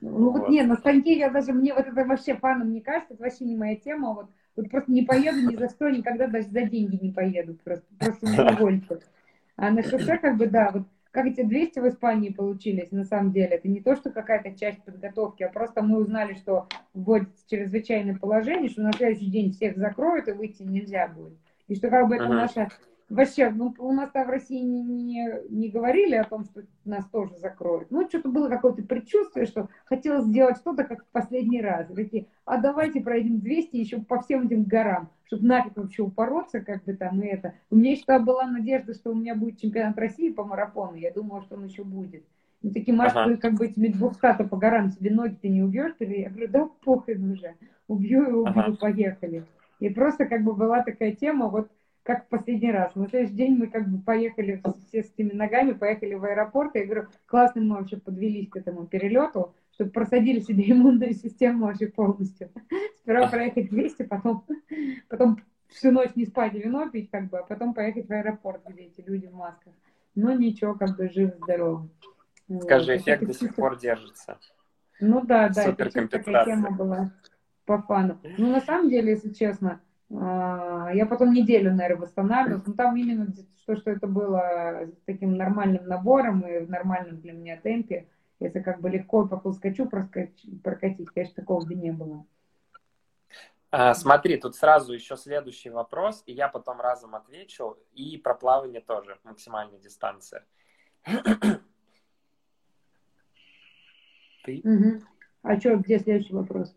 Ну, вот, вот не, на станке я даже, мне вот это вообще фаном не кажется, это вообще не моя тема. Вот, вот просто не поеду ни за что, никогда даже за деньги не поеду. Просто, просто не удовольствие. А на шоссе как бы, да, вот как эти 200 в Испании получились, на самом деле, это не то, что какая-то часть подготовки, а просто мы узнали, что вводится чрезвычайное положение, что на следующий день всех закроют и выйти нельзя будет. И что как бы это ага. наша Вообще, ну, у нас там в России не, не, не говорили о том, что нас тоже закроют. Ну, что-то было какое-то предчувствие, что хотелось сделать что-то, как в последний раз. Такие, а давайте пройдем 200 еще по всем этим горам, чтобы нафиг вообще упороться, как бы там и это. У меня еще была надежда, что у меня будет чемпионат России по марафону. Я думала, что он еще будет. Ну, такие, Маш, ага. ты как бы этими двухстата по горам себе ноги ты не убьешь? Или я говорю, да похрен уже. Убью и убью, ага. поехали. И просто как бы была такая тема, вот как в последний раз. На следующий день мы как бы поехали все с этими ногами, поехали в аэропорт. Я говорю, классно мы вообще подвелись к этому перелету, чтобы просадили себе иммунную систему вообще полностью. Сперва проехать 200, потом, потом всю ночь не спать и вино пить, как бы, а потом поехать в аэропорт, где эти люди в масках. Но ничего, как бы жив-здоров. Скажи, вот. эффект до сих пор держится. Ну да, да, это такая тема была по фану. Ну, на самом деле, если честно, я потом неделю, наверное, восстанавливалась. Но ну, там именно то, что это было таким нормальным набором и в нормальном для меня темпе. Если как бы легко по плоскочу прокатить, конечно, такого бы не было. А, смотри, тут сразу еще следующий вопрос, и я потом разом отвечу, и про плавание тоже, максимальная дистанция. Ты? Угу. А что, где следующий вопрос?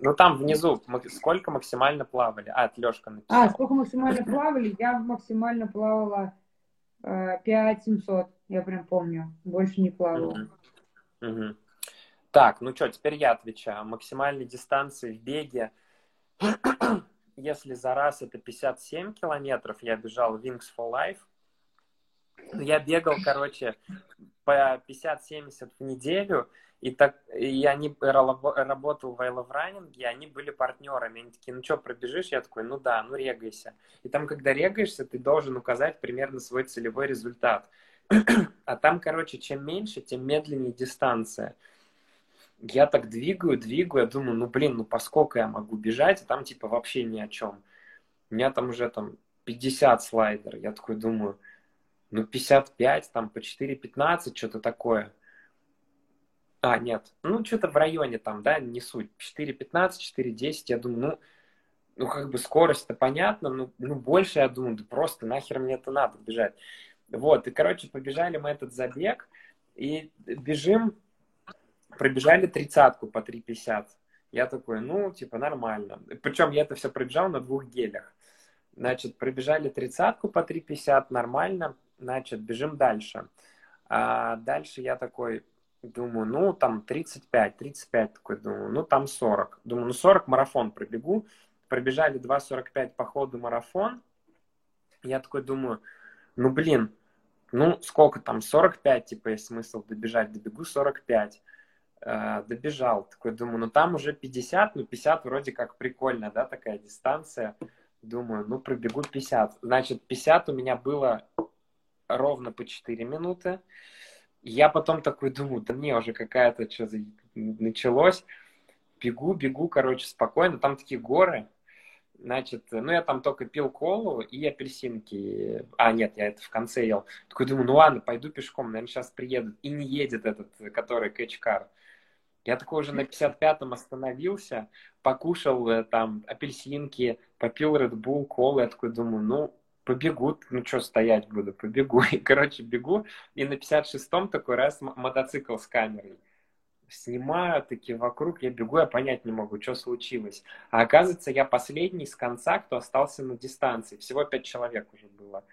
Ну, там внизу сколько максимально плавали? А, это Лешка написал. А, сколько максимально плавали? Я максимально плавала э, 5700, я прям помню. Больше не плавала. Угу. Угу. Так, ну что, теперь я отвечаю. Максимальные дистанции в беге. Если за раз это 57 километров, я бежал Wings for Life. Я бегал, короче, по 50-70 в неделю, и, так, и они работал в I Love Running, и они были партнерами. Они такие, ну что, пробежишь? Я такой, ну да, ну регайся. И там, когда регаешься, ты должен указать примерно свой целевой результат. а там, короче, чем меньше, тем медленнее дистанция. Я так двигаю, двигаю, я думаю, ну блин, ну поскольку я могу бежать, а там типа вообще ни о чем. У меня там уже там 50 слайдер. Я такой думаю, ну 55, там по 4.15, что-то такое. А, нет, ну что-то в районе там, да, не суть. 4.15, 4.10, я думаю, ну, ну как бы скорость-то понятно, ну, ну больше, я думаю, да просто нахер мне это надо бежать. Вот, и, короче, побежали мы этот забег, и бежим, пробежали тридцатку по 3.50. Я такой, ну, типа, нормально. Причем я это все пробежал на двух гелях. Значит, пробежали тридцатку по 3.50, нормально. Значит, бежим дальше. А дальше я такой, думаю, ну, там 35, 35 такой, думаю, ну, там 40. Думаю, ну, 40 марафон пробегу. Пробежали 2.45 по ходу марафон. Я такой думаю, ну, блин, ну, сколько там, 45, типа, есть смысл добежать, добегу 45. Э, добежал, такой думаю, ну, там уже 50, ну, 50 вроде как прикольно, да, такая дистанция. Думаю, ну, пробегу 50. Значит, 50 у меня было ровно по 4 минуты. Я потом такой думаю, да мне уже какая-то что-то началось. бегу, бегу, короче, спокойно. Там такие горы, Значит, ну я там только пил колу и апельсинки. А, нет, я это в конце ел. Такой думаю, ну ладно, пойду пешком, наверное, сейчас приедут. И не едет этот, который кэчкар. Я такой уже на 55-м остановился, покушал э, там апельсинки, попил Red Bull, колы. Я такой думаю, ну, побегу, ну что стоять буду, побегу. И, короче, бегу, и на 56-м такой раз мотоцикл с камерой снимаю, такие вокруг, я бегу, я понять не могу, что случилось. А оказывается, я последний с конца, кто остался на дистанции. Всего пять человек уже было.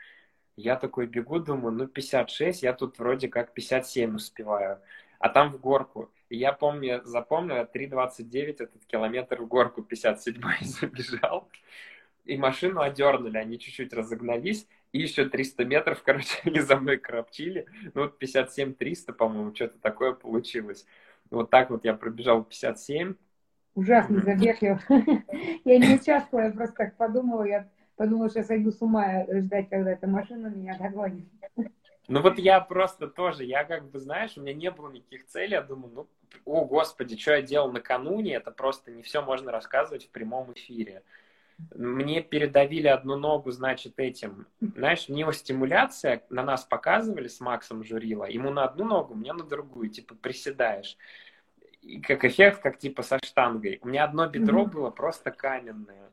Я такой бегу, думаю, ну 56, я тут вроде как 57 успеваю. А там в горку. И я помню, запомнил, 3.29 этот километр в горку 57 забежал. И машину одернули, они чуть-чуть разогнались. И еще 300 метров, короче, они за мной крапчили. Ну вот 57-300, по-моему, что-то такое получилось. Вот так вот я пробежал 57. Ужасный забег. Я, я не участвовала, я просто так подумала, я подумала, что я сойду с ума ждать, когда эта машина меня догонит. Ну вот я просто тоже, я как бы, знаешь, у меня не было никаких целей, я думаю, ну, о, господи, что я делал накануне, это просто не все можно рассказывать в прямом эфире. Мне передавили одну ногу, значит, этим, знаешь, миостимуляция, на нас показывали с Максом Журила, ему на одну ногу, мне на другую, типа приседаешь. И как эффект, как типа со штангой. У меня одно бедро mm-hmm. было просто каменное.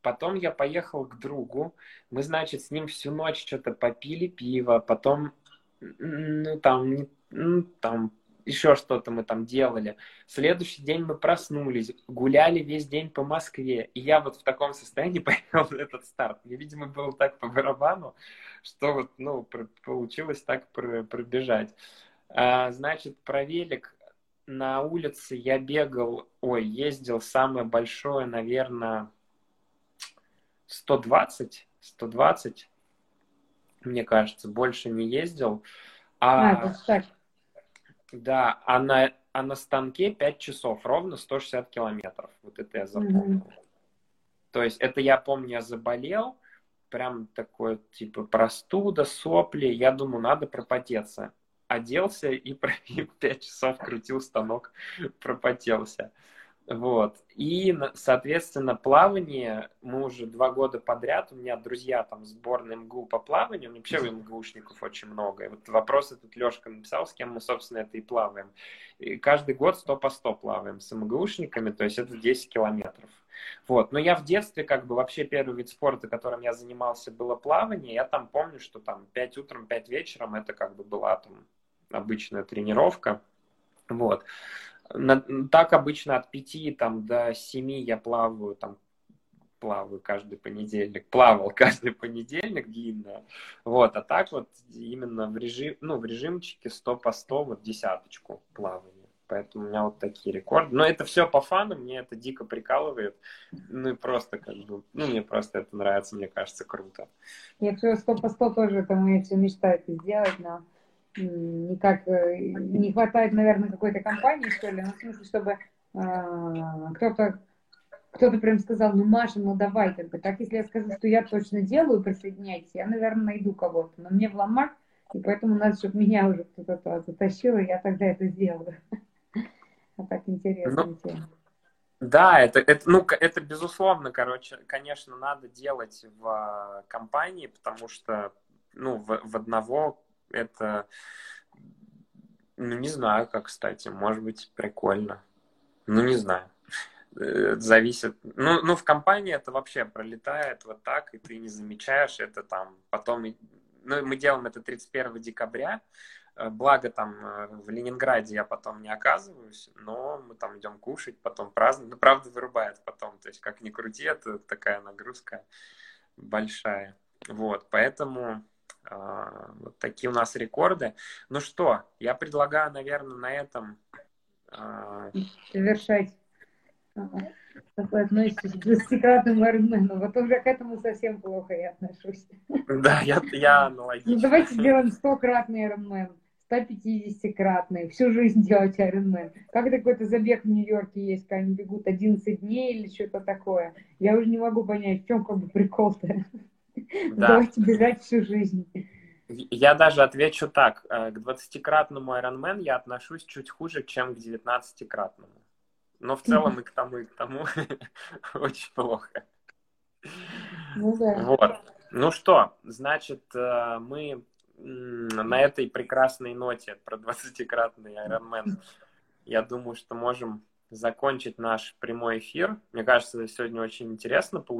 Потом я поехал к другу, мы, значит, с ним всю ночь что-то попили пиво, потом, ну, там, ну, там, еще что-то мы там делали. Следующий день мы проснулись, гуляли весь день по Москве. И я вот в таком состоянии поехал на этот старт. Мне, видимо, было так по барабану, что вот, ну, получилось так пробежать. А, значит, про велик на улице я бегал, ой, ездил самое большое, наверное, 120, 120, мне кажется, больше не ездил. А, а так. Да, а на, а на станке 5 часов, ровно 160 километров. Вот это я запомнил. Mm-hmm. То есть это я помню, я заболел, прям такой, типа, простуда, сопли. Я думаю, надо пропотеться. Оделся и 5 часов крутил станок, пропотелся. Вот. И, соответственно, плавание мы уже два года подряд, у меня друзья там сборная МГУ по плаванию, у вообще МГУшников очень много. И вот вопрос этот Лешка написал, с кем мы, собственно, это и плаваем. И каждый год 100 по 100 плаваем с МГУшниками, то есть это 10 километров. Вот. Но я в детстве, как бы, вообще первый вид спорта, которым я занимался, было плавание. Я там помню, что там 5 утром, 5 вечером, это как бы была там обычная тренировка. Вот. На, так обычно от 5 там, до 7 я плаваю, там, плаваю каждый понедельник, плавал каждый понедельник длинно, вот, а так вот именно в режим, ну, в режимчике 100 по 100, вот десяточку плавания. Поэтому у меня вот такие рекорды. Но это все по фану, мне это дико прикалывает. Ну и просто как бы, ну мне просто это нравится, мне кажется, круто. Я все 100 по 100 тоже, это моя все мечта это сделать, но никак э, не хватает, наверное, какой-то компании, что ли, ну, в смысле, чтобы э, кто-то кто-то прям сказал, ну, Маша, ну, давай, как бы, так, если я скажу, что я точно делаю, присоединяйтесь, я, наверное, найду кого-то, но мне в ломак, и поэтому надо, чтобы меня уже кто-то туда затащил, и я тогда это сделаю. А так интересно. Ну, да, это, это, ну, это безусловно, короче, конечно, надо делать в а, компании, потому что, ну, в, в одного это, ну, не знаю, как, кстати, может быть, прикольно. Ну, не знаю. Э, зависит. Ну, ну, в компании это вообще пролетает вот так, и ты не замечаешь это там. Потом, ну, мы делаем это 31 декабря, э, Благо там э, в Ленинграде я потом не оказываюсь, но мы там идем кушать, потом праздновать. Ну, правда, вырубает потом. То есть, как ни крути, это такая нагрузка большая. Вот, поэтому вот такие у нас рекорды. Ну что, я предлагаю, наверное, на этом... А, Завершать. Вы относитесь к 20-кратному Ironman? Вот уже к этому совсем плохо я отношусь. Да, я, я аналогично. Ну, давайте сделаем 100-кратный Ironman. 150-кратный, всю жизнь делать Ironman. Как какой-то забег в Нью-Йорке есть, когда они бегут 11 дней или что-то такое. Я уже не могу понять, в чем как бы прикол-то. Да. Давайте бежать всю жизнь. Я даже отвечу так. Э, к 20-кратному Ironman я отношусь чуть хуже, чем к 19-кратному. Но в целом и к тому, и к тому очень плохо. Ну да. Вот. Ну что, значит, э, мы на этой прекрасной ноте про 20-кратный Ironman, я думаю, что можем закончить наш прямой эфир. Мне кажется, сегодня очень интересно получилось.